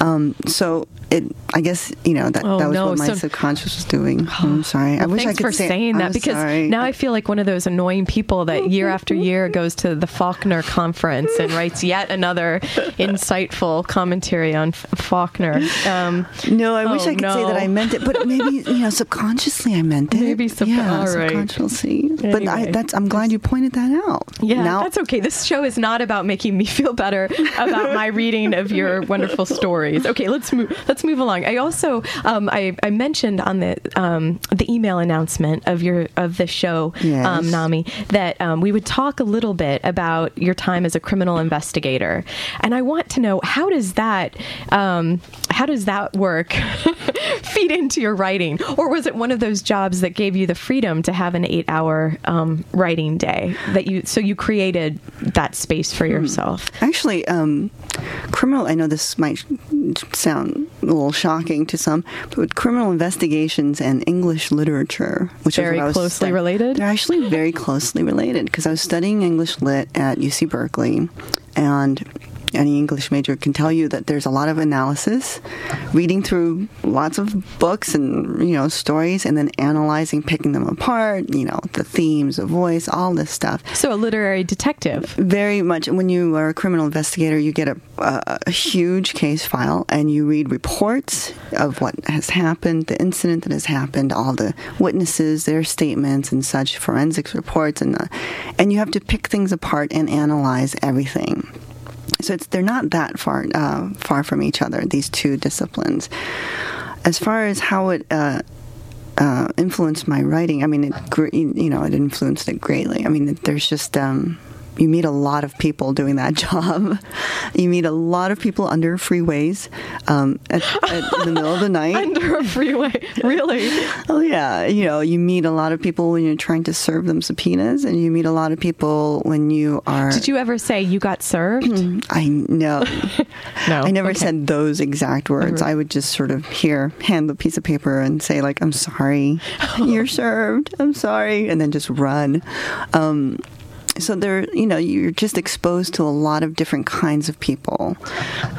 S5: Um, so it, I guess, you know, that,
S3: Oh,
S5: that was
S3: no,
S5: what my
S3: so-
S5: subconscious was doing. I'm sorry. I wish
S3: Thanks
S5: I could
S3: for
S5: say,
S3: saying that
S5: I'm
S3: because
S5: sorry.
S3: now I feel like one of those annoying people that year after year goes to the Faulkner conference and writes yet another insightful commentary on Faulkner. Um,
S5: no, I wish
S3: Oh,
S5: I could say that I meant it, but maybe you know, subconsciously I meant it.
S3: Maybe sub-
S5: yeah,
S3: right.
S5: subconsciously. But I,
S3: Anyway.
S5: that's I'm glad you pointed that out.
S3: yeah,
S5: now,
S3: that's okay. This show is not about making me feel better about my reading of your wonderful stories. Okay, let's move. Let's move along. I also um, I, I mentioned on the um, the email announcement of your of the show,
S5: Yes.
S3: um, Nami, that um, we would talk a little bit about your time as a criminal investigator, and I want to know how does that um, how does that work feed into your writing, or was it one of those jobs that gave you the freedom to have an eight hour um, writing day that you so you created that space for yourself?
S5: Actually, um, criminal. I know this might sound a little shocking to some, but criminal investigations and English literature, which
S3: Very
S5: is what I was
S3: closely
S5: stu-
S3: related?
S5: They're actually very closely related because I was studying English lit at UC Berkeley, and any English major can tell you that there's a lot of analysis, reading through lots of books and you know stories, and then analyzing, picking them apart. You know the themes, the voice, all this stuff
S3: So a literary detective.
S5: very much when you are a criminal investigator you get a, a, a huge case file and you read reports of what has happened the incident that has happened all the witnesses their statements and such forensics reports and uh, and you have to pick things apart and analyze everything so it's they're not that far uh, far from each other these two disciplines as far as how it uh, uh, influenced my writing. I mean, it you know, it influenced it greatly. I mean, there's just um, you meet a lot of people doing that job. you meet a lot of people under freeways um, at, at in the middle of the night.
S3: Under a freeway. Really?
S5: Oh yeah, you know, you meet a lot of people when you're trying to serve them subpoenas, and you meet a lot of people when you are.
S3: Did you ever say you got served?
S5: I know.
S3: No.
S5: I never
S3: Okay.
S5: said those exact words. I would just sort of here hand the piece of paper and say like, "I'm sorry, you're served. I'm sorry," and then just run. Um, so there, you know, you're just exposed to a lot of different kinds of people,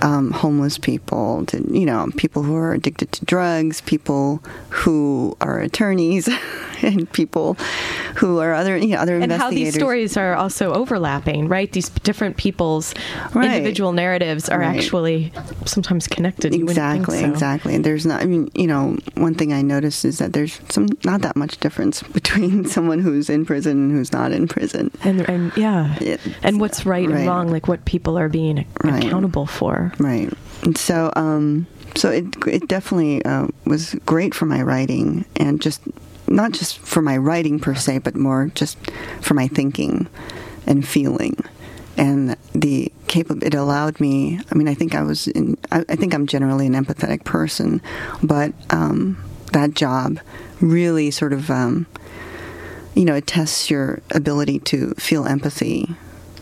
S5: um, homeless people, to you know, people who are addicted to drugs, people who are attorneys, and people who are other, you know, other
S3: and how these stories are also overlapping, right? These different people's
S5: Right.
S3: individual narratives are
S5: Right.
S3: actually sometimes connected. You wouldn't think
S5: Exactly,
S3: so.
S5: exactly. And there's not. I mean, you know, one thing I noticed is that there's some not that much difference between someone who's in prison and who's not in prison.
S3: And, and yeah,
S5: It's-
S3: and what's right, and wrong, like what people are being
S5: Right.
S3: accountable for.
S5: Right. And so, um, so it it definitely uh, was great for my writing, and just not just for my writing per se, but more just for my thinking and feeling. And the capable, it allowed me. I mean, I think I was. In, I, I think I'm generally an empathetic person, but um, that job really sort of, um, you know, it tests your ability to feel empathy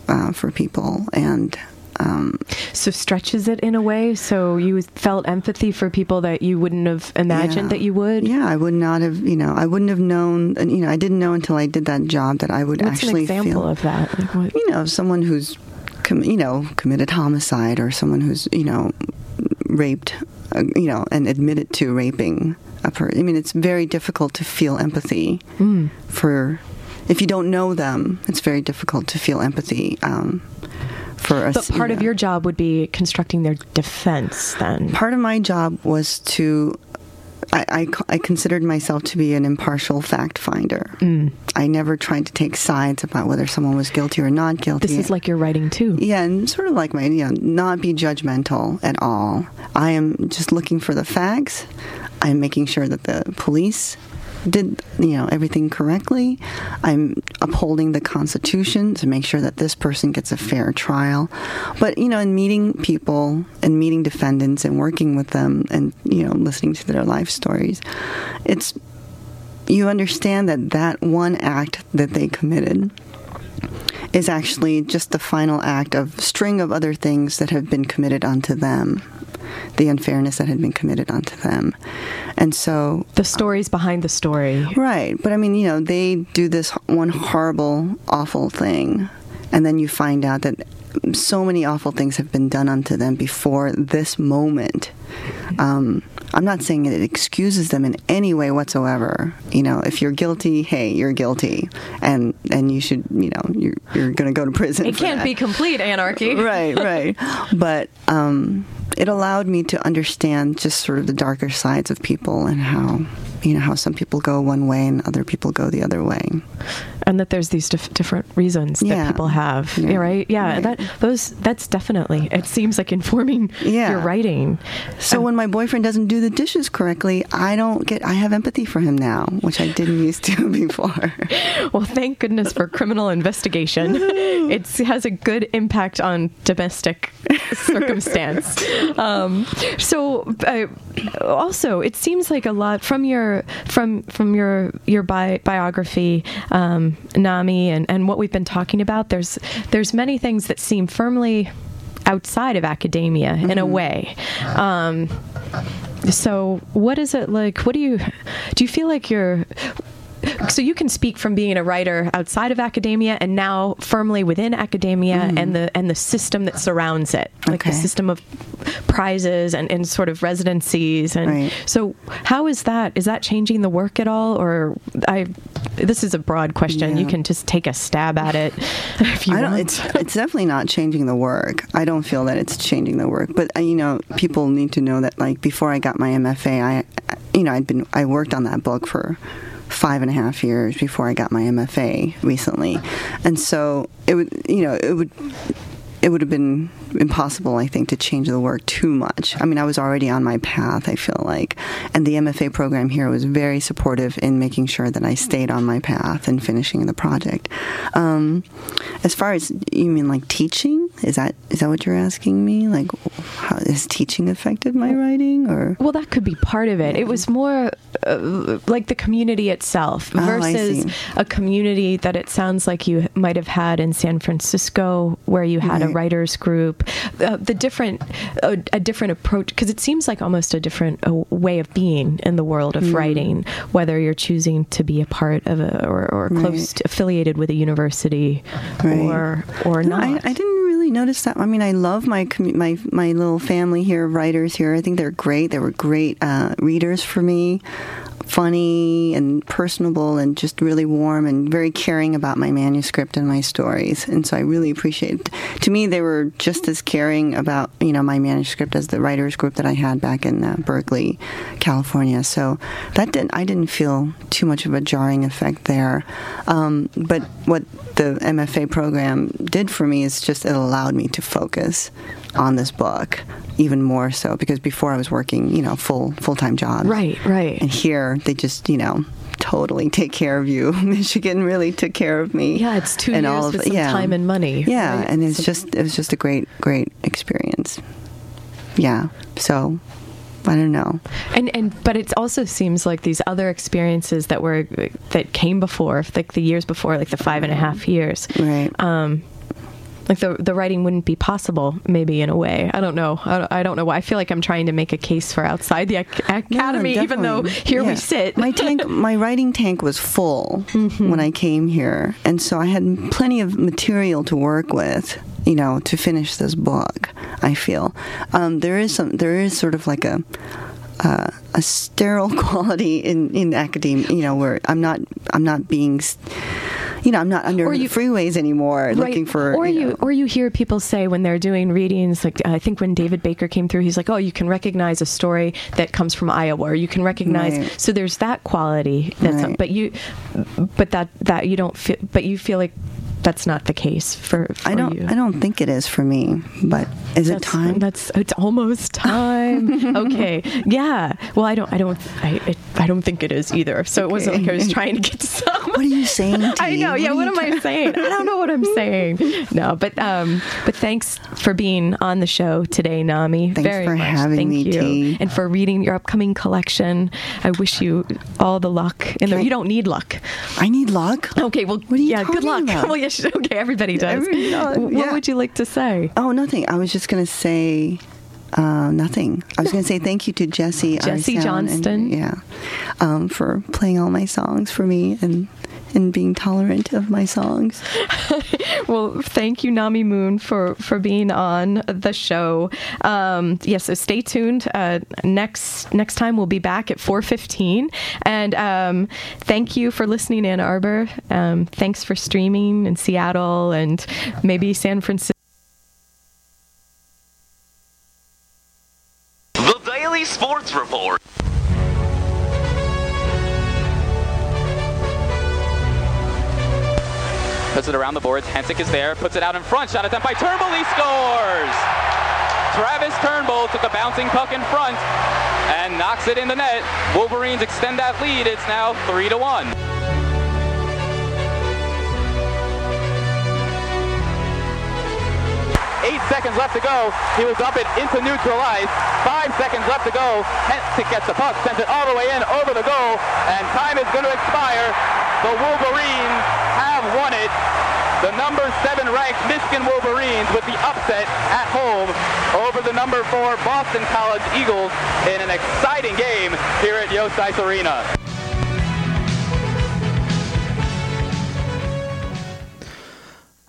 S5: uh, for people and. Um,
S3: So stretches it in a way. So you felt empathy for people that you wouldn't have imagined
S5: Yeah.
S3: that you would.
S5: Yeah, I would not have, you know, I wouldn't have known, and, you know, I didn't know until I did that job that I would
S3: What's an
S5: actually
S3: example
S5: feel,
S3: of that? Like what?
S5: you know, someone who's, com- you know, committed homicide or someone who's, you know, raped, uh, you know, and admitted to raping a person. I mean, it's very difficult to feel empathy
S3: Mm.
S5: for, if you don't know them, it's very difficult to feel empathy um, for us.
S3: But part of your job would be constructing their defense then.
S5: part of my job was to I, I, I considered myself to be an impartial fact finder.
S3: Mm.
S5: I never tried to take sides about whether someone was guilty or not guilty.
S3: This is like your writing too.
S5: yeah, and sort of like my, you know, not be judgmental at all. I am just looking for the facts. I'm making sure that the police did, you know, everything correctly. I'm upholding the Constitution to make sure that this person gets a fair trial. But, you know, in meeting people and meeting defendants and working with them and, you know, listening to their life stories, it's, you understand that that one act that they committed is actually just the final act of string of other things that have been committed onto them the unfairness that had been committed onto them. And so
S3: The stories behind the story.
S5: right. But i mean you know they do this one horrible awful thing. And then you find out that so many awful things have been done unto them before this moment um, i'm not saying it excuses them in any way whatsoever you know if you're guilty hey you're guilty and and you should you know you're, you're gonna go to prison
S3: It
S5: for
S3: can't
S5: that
S3: be complete anarchy.
S5: right, right. But um, it allowed me to understand just sort of the darker sides of people and how you know how some people go one way and other people go the other way.
S3: and that there's these dif- different reasons
S5: Yeah.
S3: that people have
S5: Yeah.
S3: yeah. right yeah
S5: Right.
S3: that those that's definitely it seems like informing
S5: Yeah.
S3: your writing
S5: So when my boyfriend doesn't do the dishes correctly, I don't get. I have empathy for him now, which I didn't used to before.
S3: well thank goodness for criminal investigation it has a good impact on domestic circumstance um, so uh, also it seems like a lot from your from from your your bi- biography um, nami and and what we've been talking about there's there's many things that seem firmly outside of academia in a way. Um, so what is it like what do you do you feel like you're so you can speak from being a writer outside of academia and now firmly within academia and the and the system that surrounds it like
S5: Okay.
S3: the system of prizes and, and sort of residencies and
S5: Right.
S3: so how is that is that changing the work at all or i this is a broad question you can just take a stab at it if you
S5: I don't.
S3: want
S5: It's it's definitely not changing the work. I don't feel that it's changing the work. But uh, you know, people need to know that like before I got my MFA, I you know I'd been I worked on that book for five and a half years before I got my MFA recently, and so it would you know it would it would have been impossible, I think, to change the work too much. I mean, I was already on my path, I feel like. And the MFA program here was very supportive in making sure that I stayed on my path and finishing the project. Um, as far as you mean like teaching, is that is that what you're asking me? Like, how has teaching affected my writing or?
S3: Well, that could be part of it. It was more uh, like the community itself
S5: Oh,
S3: versus
S5: see.
S3: a community that it sounds like you might have had in San Francisco, where you had a writers group. Uh, the different, uh, a different approach, because it seems like almost a different uh, way of being in the world of
S5: Mm.
S3: writing. Whether you're choosing to be a part of a or, or close
S5: Right.
S3: to, affiliated with a university
S5: Right.
S3: or or
S5: No,
S3: not.
S5: I, I didn't really notice that. I mean, I love my my my little family here writers here. I think they're great. They were great uh, readers for me, funny and personable, and just really warm and very caring about my manuscript and my stories. And so I really appreciate. To me, they were just as caring about you know my manuscript as the writers group that I had back in uh, Berkeley, California. So that didn't I didn't feel too much of a jarring effect there. Um, but what the MFA program did for me is just it allowed me to focus on this book even more so because before I was working, you know, full full time jobs.
S3: right, right.
S5: And here they just, you know, totally take care of you. Michigan really took care of me.
S3: Yeah, it's two
S5: and
S3: years
S5: all of
S3: with
S5: yeah.
S3: time and money.
S5: Yeah,
S3: right?
S5: and it's just it was just a great great experience. Yeah. So I don't know.
S3: And and but it also seems like these other experiences that were that came before, like the years before, like the five and a half years.
S5: Right.
S3: Um, like the the writing wouldn't be possible, maybe in a way. I don't know. I don't, I don't know. why. I feel like I'm trying to make a case for outside the ac- academy,
S5: Yeah,
S3: even though here we sit.
S5: my tank, my writing tank was full
S3: Mm-hmm.
S5: when I came here, and so I had plenty of material to work with. You know, to finish this book, I feel um, there is some. There is sort of like a. Uh, a sterile quality in, in academia, you know, where I'm not I'm not being s- you know, I'm not under
S3: you-
S5: freeways anymore looking for.
S3: or you,
S5: know.
S3: or you hear people say when they're doing readings like i think when david baker came through he's like oh you can recognize a story that comes from iowa or you can recognize
S5: Right.
S3: so there's that quality that's
S5: Right.
S3: but you but that that you don't feel but you feel like that's not the case for, for
S5: I don't.
S3: you
S5: I don't think it is for me. But is it time?
S3: That's it's almost time. okay, yeah. Well, I don't. I don't. I. It, I don't think it is either. So it wasn't like I was trying to get to some.
S5: What are you saying?
S3: I know. Yeah. What am I saying? I don't know what I'm saying. No, but um, but thanks for being on the show today, Nami.
S5: Thanks
S3: Very
S5: for
S3: much.
S5: having
S3: Thank
S5: me,
S3: you,
S5: T.
S3: and for reading your upcoming collection. I wish you all the luck. In the,
S5: Can I-
S3: you don't need luck.
S5: I need luck.
S3: Okay. Well.
S5: What are you
S3: yeah. Good luck.
S5: about?
S3: well, yes. Okay. Everybody does.
S5: Every- no,
S3: what
S5: yeah.
S3: would you like to say?
S5: Oh, nothing. I was just going to say uh, nothing. I was going to say thank you to Jesse.
S3: Jesse
S5: sound and-
S3: Johnston.
S5: yeah, um, for playing all my songs for me and and being tolerant of my songs.
S3: Well, thank you, Nami Mun, for for being on the show. Um, yeah, so stay tuned. Uh, next next time we'll be back at four fifteen, and um, thank you for listening, Ann Arbor. Um, thanks for streaming in Seattle and maybe San Francisco.
S7: The Daily Sports Report.
S8: Puts it around the boards. Hensick is there. Puts it out in front. Shot attempt by Turnbull. He scores. Travis Turnbull took a bouncing puck in front and knocks it in the net. Wolverines extend that lead. It's now three to one. Eight seconds left to go. He was up it into neutral ice. Five seconds left to go. Hensick gets the puck, sends it all the way in over the goal, and time is going to expire. The Wolverines have won it. The number seven ranked Michigan Wolverines with the upset at home over the number four Boston College Eagles in an exciting game here at Yost Ice Arena.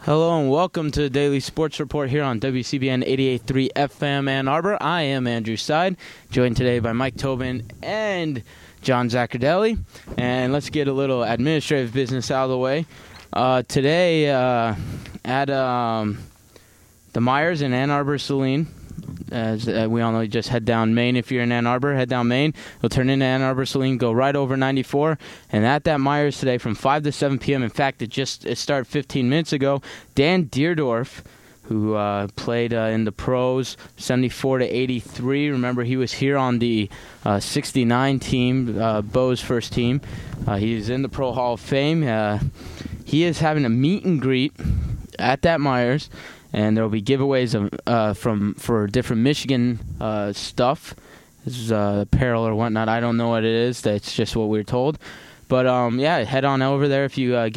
S9: Hello and welcome to the Daily Sports Report here on WCBN 88.3 FM Ann Arbor. I am Andrew Side, joined today by Mike Tobin and John Zaccardelli. And let's get a little administrative business out of the way. Uh, today uh, at um, the Meijer's in Ann Arbor Saline, as uh, we all know, you just head down Main. If you're in Ann Arbor, head down Main. You'll turn into Ann Arbor Saline, go right over 94. And at that Meijer's today from 5 to 7 p.m. In fact, it just it started 15 minutes ago. Dan Dierdorf, who uh, played uh, in the pros 74 to 83. Remember, he was here on the uh, 69 team, uh, Bo's first team. Uh, he's in the Pro Hall of Fame. Uh, he is having a meet and greet at that Meijer's, and there will be giveaways of, from for different Michigan stuff. This is apparel or whatnot. I don't know what it is. That's just what we are told. But um, yeah, head on over there if you get.